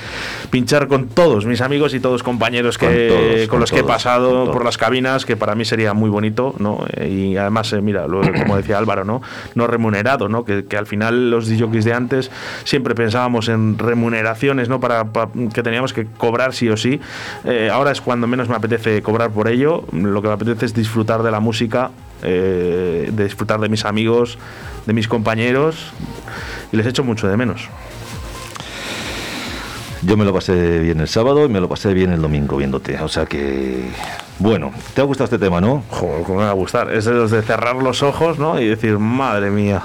[SPEAKER 2] pinchar con todos mis amigos y todos compañeros que,
[SPEAKER 14] Con
[SPEAKER 2] con,
[SPEAKER 14] todos, con
[SPEAKER 2] los que he
[SPEAKER 14] todos,
[SPEAKER 2] pasado
[SPEAKER 14] con
[SPEAKER 2] por
[SPEAKER 14] todos.
[SPEAKER 2] las cabinas, que para mí sería muy bonito, ¿no? Y además, mira, lo- como decía Álvaro, ¿no? Remunerado, ¿no? Que, al final los DJs de antes siempre pensábamos en remuneraciones, ¿no? Para, pa- que teníamos que cobrar sí o sí. Eh, ahora es cuando menos me apetece cobrar por ello. Lo que me apetece es disfrutar de la música, eh, de disfrutar de mis amigos, de mis compañeros y les echo mucho de menos.
[SPEAKER 14] Yo me lo pasé bien el sábado y me lo pasé bien el domingo viéndote. O sea que. Bueno, ¿te ha gustado este tema, no?
[SPEAKER 2] Joder, cómo me va a gustar. Es de los de cerrar los ojos, ¿no? Y decir, madre mía.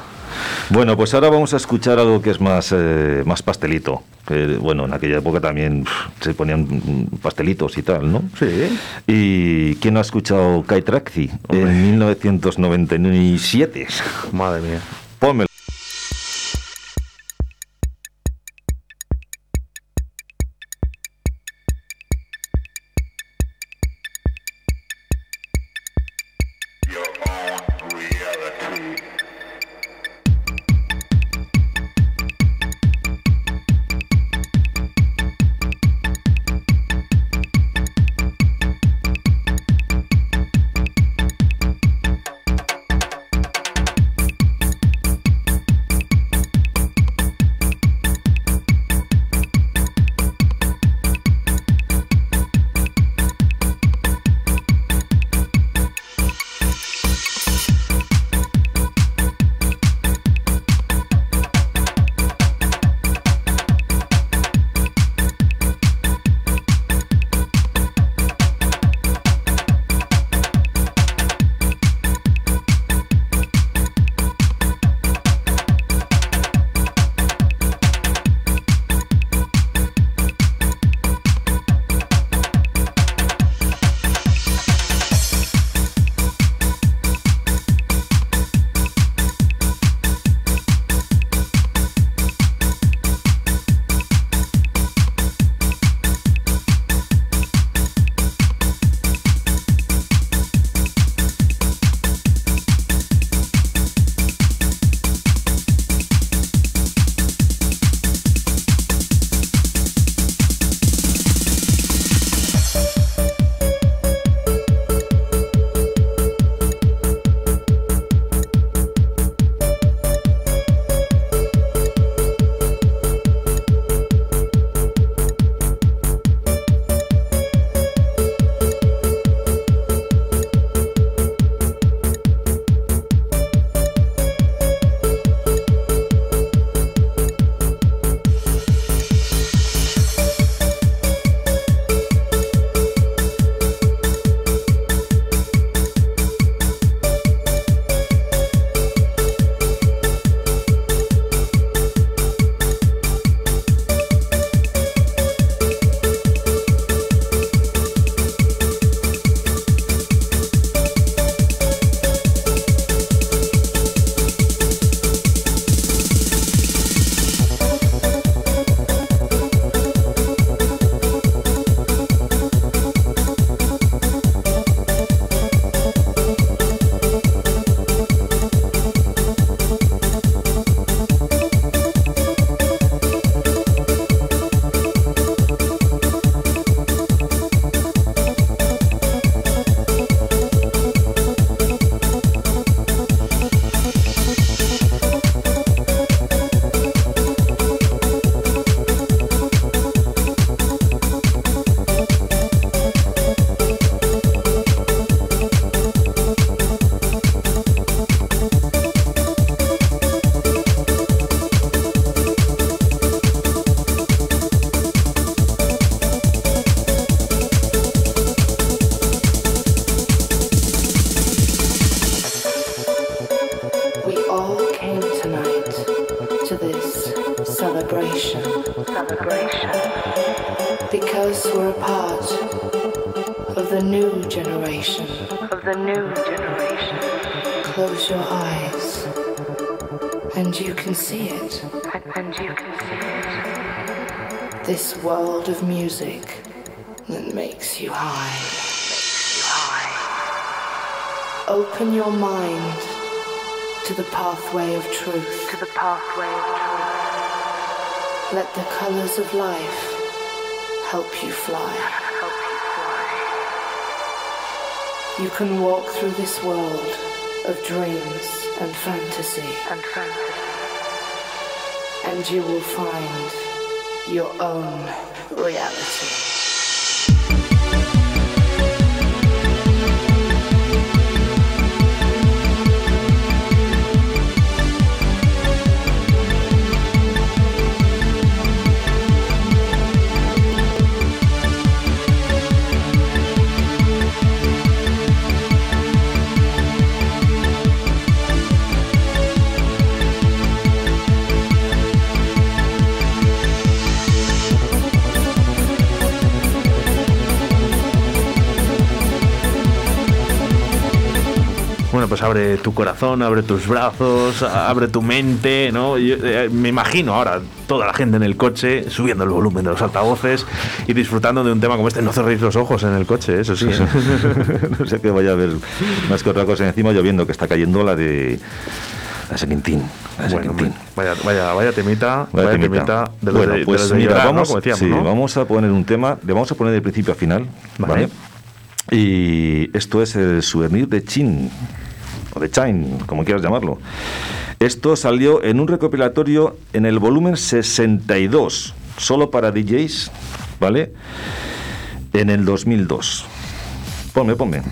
[SPEAKER 14] Bueno, pues ahora vamos a escuchar algo que es más, eh, más pastelito. Que, bueno, en aquella época también se ponían pastelitos y tal, ¿no?
[SPEAKER 2] Sí.
[SPEAKER 14] ¿Y quién no ha escuchado Kai Traxi en 1997?
[SPEAKER 2] Madre mía.
[SPEAKER 14] Pónmelo.
[SPEAKER 15] This world of music that makes you high. Makes you high. Open your mind to the pathway of truth. To the pathway of truth. Let the colors of life help you fly. Help you fly. You can walk through this world of dreams and fantasy. And fantasy. And you will find your own reality.
[SPEAKER 2] Pues abre tu corazón, abre tus brazos, abre tu mente, ¿no? Yo, eh, me imagino ahora toda la gente en el coche subiendo el volumen de los altavoces y disfrutando de un tema como este. No cerréis los ojos en el coche, eso sí. ¿eh? [LAUGHS]
[SPEAKER 14] no sé que vaya a haber más que otra cosa encima lloviendo, que está cayendo la de la de Quintín. La de
[SPEAKER 2] Bueno,
[SPEAKER 14] Quintín.
[SPEAKER 2] vaya, vaya, vaya temita, vaya,
[SPEAKER 14] Vaya
[SPEAKER 2] temita,
[SPEAKER 14] temita.
[SPEAKER 2] de los
[SPEAKER 14] bueno,
[SPEAKER 2] de, de
[SPEAKER 14] pues
[SPEAKER 2] los de
[SPEAKER 14] mira,
[SPEAKER 2] ¿no?
[SPEAKER 14] vamos,
[SPEAKER 2] Como decíamos,
[SPEAKER 14] sí,
[SPEAKER 2] ¿no?
[SPEAKER 14] vamos a poner un tema, le vamos a poner de principio a final,
[SPEAKER 2] Vale.
[SPEAKER 14] ¿vale? Y esto es el souvenir de Chin, o de Chain, como quieras llamarlo. Esto salió en un recopilatorio en el volumen 62, solo para DJs, ¿vale? En el 2002. Ponme, ponme.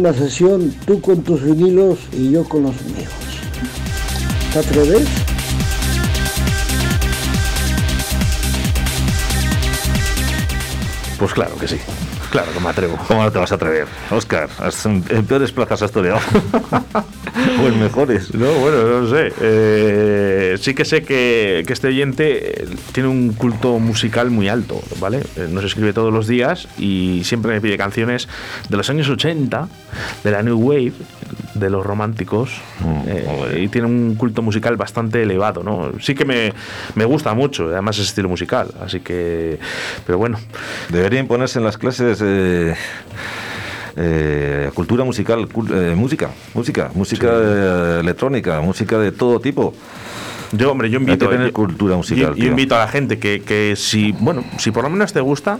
[SPEAKER 16] Una sesión, tú con tus vinilos y yo con los míos. ¿Te atreves?
[SPEAKER 2] Pues claro que sí. Claro que me atrevo.
[SPEAKER 14] ¿Cómo no te vas a atrever? Oscar, en peores plazas has estudiado. [LAUGHS] o en mejores.
[SPEAKER 2] No, bueno, no sé. Eh, sí que sé que, que este oyente eh, tiene un culto musical muy alto, ¿vale? Eh, Nos escribe todos los días y siempre me pide canciones de los años 80, de la New Wave, de los románticos, eh, y tiene un culto musical bastante elevado, ¿no? Sí que me, me gusta mucho, además ese estilo musical, así que... Pero bueno.
[SPEAKER 14] Deberían ponerse en las clases eh, eh, cultura musical, cul- eh, música, música, música eh, electrónica, música de todo tipo.
[SPEAKER 2] Yo, hombre, yo
[SPEAKER 14] Hay
[SPEAKER 2] invito
[SPEAKER 14] que tener
[SPEAKER 2] yo-
[SPEAKER 14] cultura musical.
[SPEAKER 2] Yo, yo invito a la gente que, que si, bueno, si por lo menos te gusta,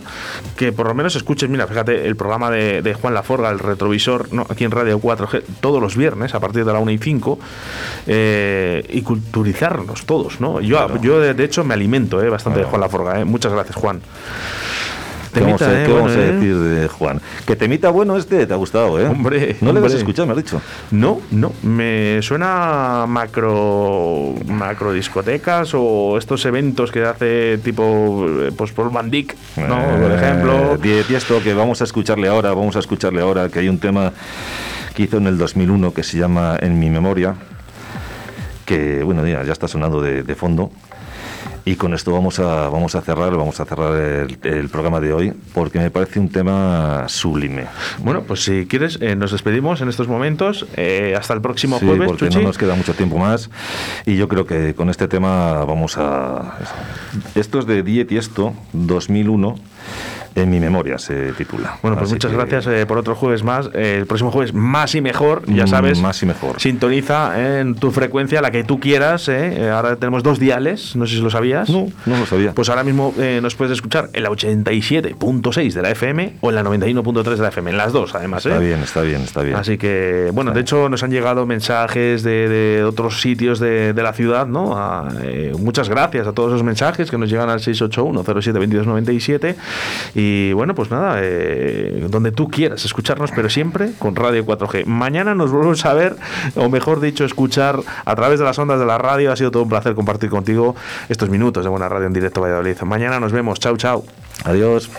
[SPEAKER 2] que por lo menos escuches, mira, fíjate, el programa de, de Juan Laforga, el retrovisor, ¿no? aquí en Radio 4G, todos los viernes a partir de la 1 y 5, eh, y culturizarnos todos, ¿no? Yo, yo de, de hecho, me alimento eh, bastante de Juan Laforga, eh. Muchas gracias, Juan.
[SPEAKER 14] ¿Qué vamos, a,
[SPEAKER 2] eh,
[SPEAKER 14] qué vamos a
[SPEAKER 2] bueno, eh.
[SPEAKER 14] decir de Juan? Que temita bueno este, te ha gustado, ¿eh?
[SPEAKER 2] Hombre,
[SPEAKER 14] No le vas a
[SPEAKER 2] hombre.
[SPEAKER 14] escuchar, me has dicho.
[SPEAKER 2] No, no, me suena macro macro discotecas o estos eventos que hace tipo eh, pues por Van Dyck, ¿no? Por ejemplo.
[SPEAKER 14] Eh, y esto que vamos a escucharle ahora, vamos a escucharle ahora, que hay un tema que hizo en el 2001 que se llama En mi memoria, que bueno, ya, ya está sonando de, de fondo. Y con esto vamos a, vamos a cerrar, vamos a cerrar el, el programa de hoy, porque me parece un tema sublime.
[SPEAKER 2] Bueno, pues si quieres, eh, nos despedimos en estos momentos. eh, hasta el próximo
[SPEAKER 14] Sí,
[SPEAKER 2] jueves,
[SPEAKER 14] porque
[SPEAKER 2] Chuchi.
[SPEAKER 14] no nos queda mucho tiempo más. Y yo creo que con este tema vamos a. Esto es de Diet y esto, 2001. En mi memoria se titula.
[SPEAKER 2] Bueno, pues
[SPEAKER 14] Así
[SPEAKER 2] muchas
[SPEAKER 14] que-
[SPEAKER 2] gracias eh, por otro jueves más. Eh, el próximo jueves más y mejor, ya sabes.
[SPEAKER 14] Mm, Más y mejor.
[SPEAKER 2] Sintoniza en tu frecuencia, la que tú quieras. eh. Eh, Ahora tenemos dos diales, no sé si lo sabías.
[SPEAKER 14] No, no lo sabía.
[SPEAKER 2] Pues ahora mismo eh, nos puedes escuchar en la 87.6 de la FM o en la 91.3 de la FM, en las dos además.
[SPEAKER 14] Está
[SPEAKER 2] ¿eh?
[SPEAKER 14] bien, está bien, está bien.
[SPEAKER 2] Así que, bueno, de hecho nos han llegado mensajes de, de otros sitios de, de la ciudad, ¿no? A, eh, muchas gracias a todos esos mensajes que nos llegan al 681-07-2297. Y bueno, pues nada, eh, donde tú quieras escucharnos, pero siempre con Radio 4G. Mañana nos volvemos a ver, o mejor dicho, escuchar a través de las ondas de la radio. Ha sido todo un placer compartir contigo estos minutos de Buena Radio en directo Valladolid. Mañana nos vemos. Chao, chao.
[SPEAKER 14] Adiós.